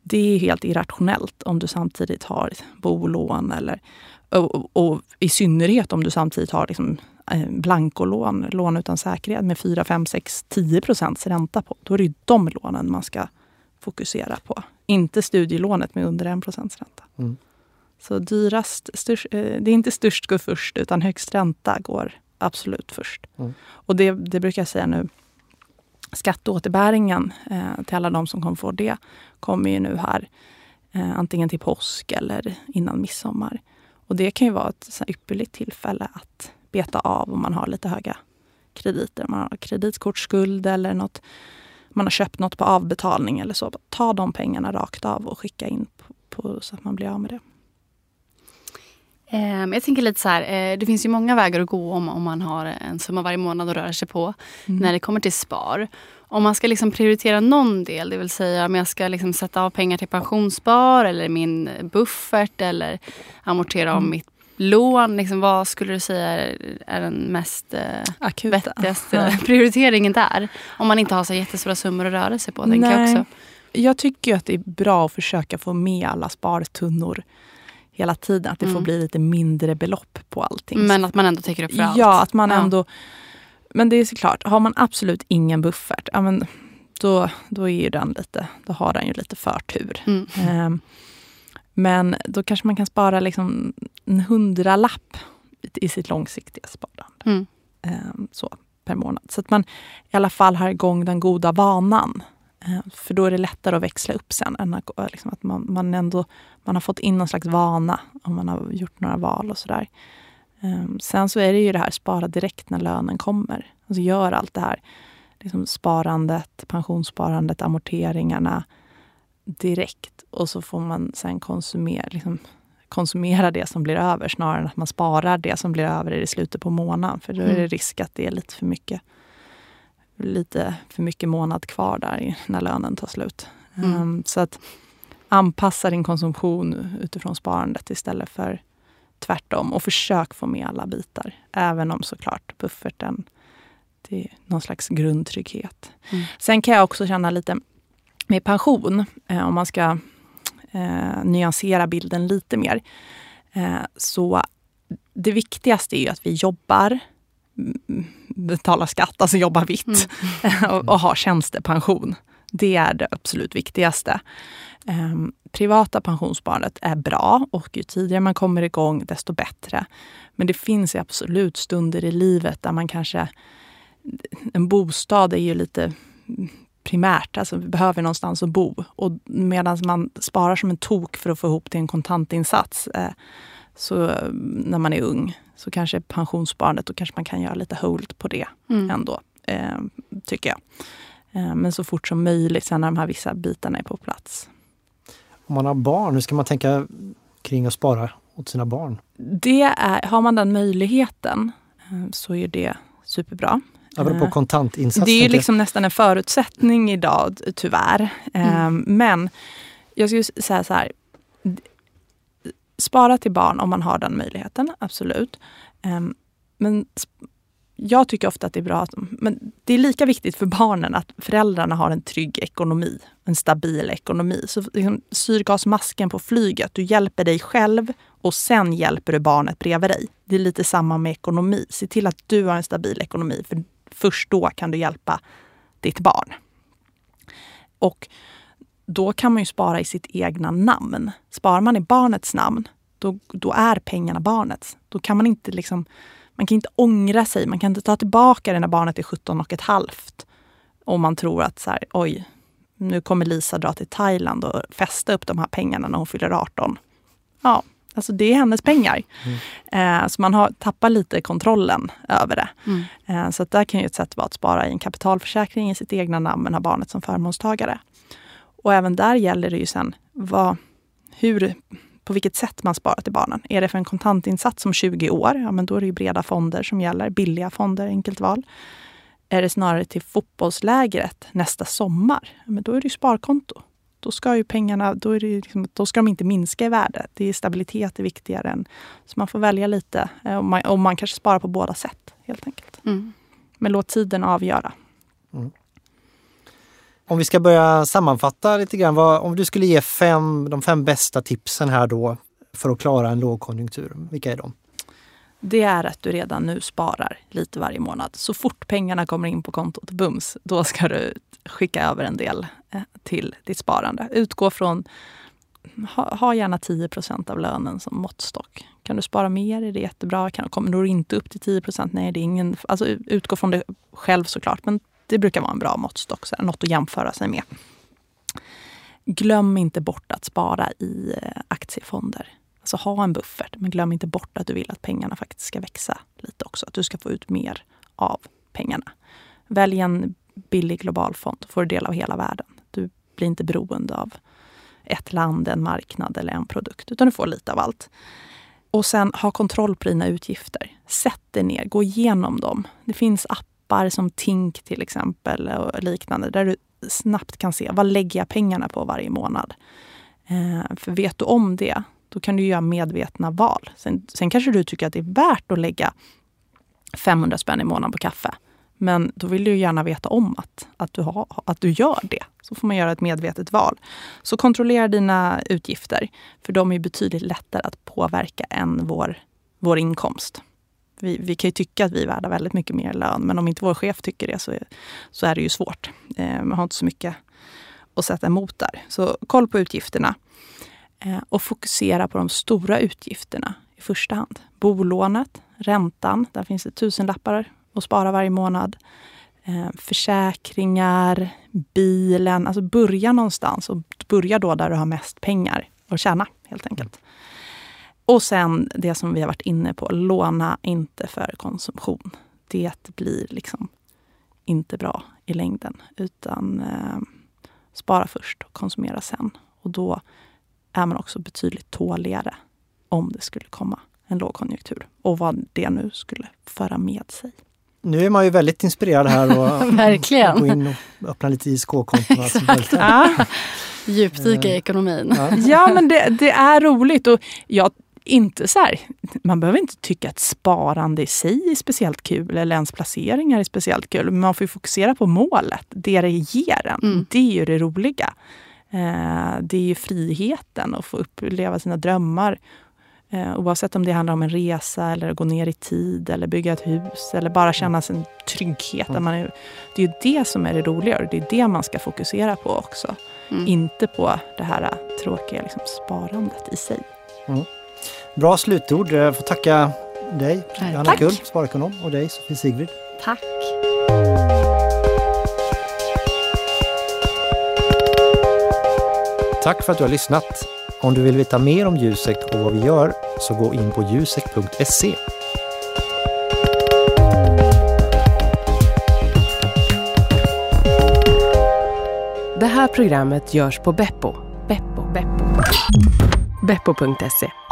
Det är helt irrationellt om du samtidigt har bolån eller och, och, och i synnerhet om du samtidigt har liksom eh, blankolån, lån utan säkerhet med 4, 5, 6, 10 procents ränta på. Då är det ju de lånen man ska fokusera på. Inte studielånet med under 1 procents ränta. Mm. Så dyrast, störst, eh, det är inte störst går först utan högst ränta går absolut först. Mm. Och det, det brukar jag säga nu. Skatteåterbäringen eh, till alla de som kommer få det kommer ju nu här eh, antingen till påsk eller innan midsommar. Och det kan ju vara ett ypperligt tillfälle att beta av om man har lite höga krediter. Om man har kreditkortsskuld eller något, man har köpt något på avbetalning eller så. Ta de pengarna rakt av och skicka in på, på så att man blir av med det. Ehm, jag tänker lite så här, eh, det finns ju många vägar att gå om, om man har en summa varje månad att röra sig på mm. när det kommer till spar. Om man ska liksom prioritera någon del, det vill säga om jag ska liksom sätta av pengar till pensionsspar eller min buffert eller amortera om mm. mitt lån, liksom, vad skulle du säga är den mest eh, Akuta. vettigaste ja. prioriteringen där? Om man inte har så jättestora summor att röra sig på. Nej. Jag, också. jag tycker att det är bra att försöka få med alla spartunnor hela tiden. Att det mm. får bli lite mindre belopp på allting. Men att man ändå täcker upp för allt? Ja, att man ja. ändå... Men det är såklart, har man absolut ingen buffert, ja, men då, då, är den lite, då har den ju lite förtur. Mm. Um, men då kanske man kan spara liksom en hundralapp i sitt långsiktiga sparande. Mm. Ehm, så, per månad. Så att man i alla fall har igång den goda vanan. Ehm, för då är det lättare att växla upp sen. Än att, liksom att man, man, ändå, man har fått in någon slags vana om man har gjort några val och sådär. Ehm, sen så är det ju det här spara direkt när lönen kommer. Alltså gör allt det här. Liksom sparandet, pensionssparandet, amorteringarna direkt. Och så får man sen konsumera, liksom, konsumera det som blir över snarare än att man sparar det som blir över i slutet på månaden. För då är det mm. risk att det är lite för mycket lite för mycket månad kvar där när lönen tar slut. Mm. Um, så att anpassa din konsumtion utifrån sparandet istället för tvärtom. Och försök få med alla bitar. Även om såklart bufferten det är någon slags grundtrygghet. Mm. Sen kan jag också känna lite med pension, eh, om man ska eh, nyansera bilden lite mer. Eh, så det viktigaste är ju att vi jobbar, betalar skatt, alltså jobbar vitt mm. och, och har tjänstepension. Det är det absolut viktigaste. Eh, privata pensionssparandet är bra och ju tidigare man kommer igång desto bättre. Men det finns absolut stunder i livet där man kanske... En bostad är ju lite primärt. Alltså vi behöver någonstans att bo. Och medan man sparar som en tok för att få ihop till en kontantinsats eh, så, när man är ung så kanske pensionssparandet, då kanske man kan göra lite hold på det mm. ändå. Eh, tycker jag. Eh, men så fort som möjligt sen när de här vissa bitarna är på plats. Om man har barn, hur ska man tänka kring att spara åt sina barn? Det är, har man den möjligheten eh, så är det superbra. Apropå Eh, kontantinsats. Det är ju liksom nästan en förutsättning idag, tyvärr. Eh, Men jag skulle säga så här. Spara till barn om man har den möjligheten, absolut. Ehm, men jag tycker ofta att det är bra att men det är lika viktigt för barnen att föräldrarna har en trygg ekonomi, en stabil ekonomi. Så liksom, syrgasmasken på flyget, du hjälper dig själv och sen hjälper du barnet bredvid dig. Det är lite samma med ekonomi. Se till att du har en stabil ekonomi, för först då kan du hjälpa ditt barn. Och då kan man ju spara i sitt egna namn. Sparar man i barnets namn, då, då är pengarna barnets. Då kan man inte liksom, man kan inte ångra sig. Man kan inte ta tillbaka det när barnet är 17 och ett halvt. Om man tror att så här, oj, nu kommer Lisa dra till Thailand och fästa upp de här pengarna när hon fyller 18. Ja, alltså det är hennes pengar. Eh, så man har tappat lite kontrollen över det. Mm. Eh, Så där kan ju ett sätt vara att spara i en kapitalförsäkring i sitt egna namn men ha barnet som förmånstagare. Och även där gäller det ju sen vad, hur, på vilket sätt man sparar till barnen. Är det för en kontantinsats om 20 år? Ja, men då är det ju breda fonder som gäller. Billiga fonder, enkelt val. Är det snarare till fotbollslägret nästa sommar? Ja, men då är det ju sparkonto. Då ska ju pengarna, då, är det liksom, då ska de inte minska i värde. Det är stabilitet är viktigare än... Så man får välja lite. eh, Och man, och man kanske sparar på båda sätt, helt enkelt. Mm. Men låt tiden avgöra. Om vi ska börja sammanfatta lite grann. Vad, om du skulle ge fem, de fem bästa tipsen här då för att klara en lågkonjunktur. Vilka är de? Det är att du redan nu sparar lite varje månad. Så fort pengarna kommer in på kontot, bums, då ska du skicka över en del eh, till ditt sparande. Utgå från, ha, ha gärna 10% av lönen som måttstock. Kan du spara mer är det jättebra. Kan, kommer du inte upp till 10% nej det är ingen, alltså utgå från dig själv såklart. Men det brukar vara en bra måttstock, så här, något att jämföra sig med. Glöm inte bort att spara i eh, aktiefonder. Alltså ha en buffert, men glöm inte bort att du vill att pengarna faktiskt ska växa lite också. Att du ska få ut mer av pengarna. Välj en billig global fond, får du del av hela världen. Du blir inte beroende av ett land, en marknad eller en produkt, utan du får lite av allt. Och sen ha kontroll på dina utgifter. Sätt dig ner, gå igenom dem. Det finns appar som Tink till exempel och liknande där du snabbt kan se vad lägger jag pengarna på varje månad. Eh, för vet du om det, då kan du göra medvetna val. Sen, sen kanske du tycker att det är värt att lägga 500 spänn i månaden på kaffe. Men då vill du ju gärna veta om att, att, du har, att du gör det. Så får man göra ett medvetet val. Så kontrollera dina utgifter, för de är betydligt lättare att påverka än vår, vår inkomst. Vi, vi kan ju tycka att vi är värda väldigt mycket mer lön, men om inte vår chef tycker det så är, så är det ju svårt. Eh, man har inte så mycket att sätta emot där. Så koll på utgifterna eh, och fokusera på de stora utgifterna i första hand. Bolånet, räntan, där finns det tusenlappar att spara varje månad. Eh, försäkringar, bilen. Alltså börja någonstans och börja då där du har mest pengar att tjäna helt enkelt. Och sen det som vi har varit inne på, låna inte för konsumtion. Det blir liksom inte bra i längden. Utan eh, spara först och konsumera sen. Och då är man också betydligt tåligare om det skulle komma en lågkonjunktur. Och vad det nu skulle föra med sig. Nu är man ju väldigt inspirerad här och Verkligen. gå in och öppna lite ISK-konton. Ja, Djupdyka i ekonomin. ja. ja men det, det är roligt. Och jag, inte så här, man behöver inte tycka att sparande i sig är speciellt kul eller ens placeringar är speciellt kul. Men man får ju fokusera på målet, det det ger en. Mm. Det är ju det roliga. Eh, det är ju friheten att få uppleva sina drömmar. Eh, oavsett om det handlar om en resa eller att gå ner i tid eller bygga ett hus eller bara känna sin trygghet. Där man är, det är ju det som är det roliga och det är det man ska fokusera på också. Mm. Inte på det här tråkiga liksom, sparandet i sig. Bra slutord. Jag får tacka dig, Johanna. Kull, sparekonom, och dig, Sofie Sigrid. Tack. Tack för att du har lyssnat. Om du vill veta mer om Jusek och vad vi gör så gå in på jusek.se. Det här programmet görs på Beppo. Beppo. Beppo. Beppo.se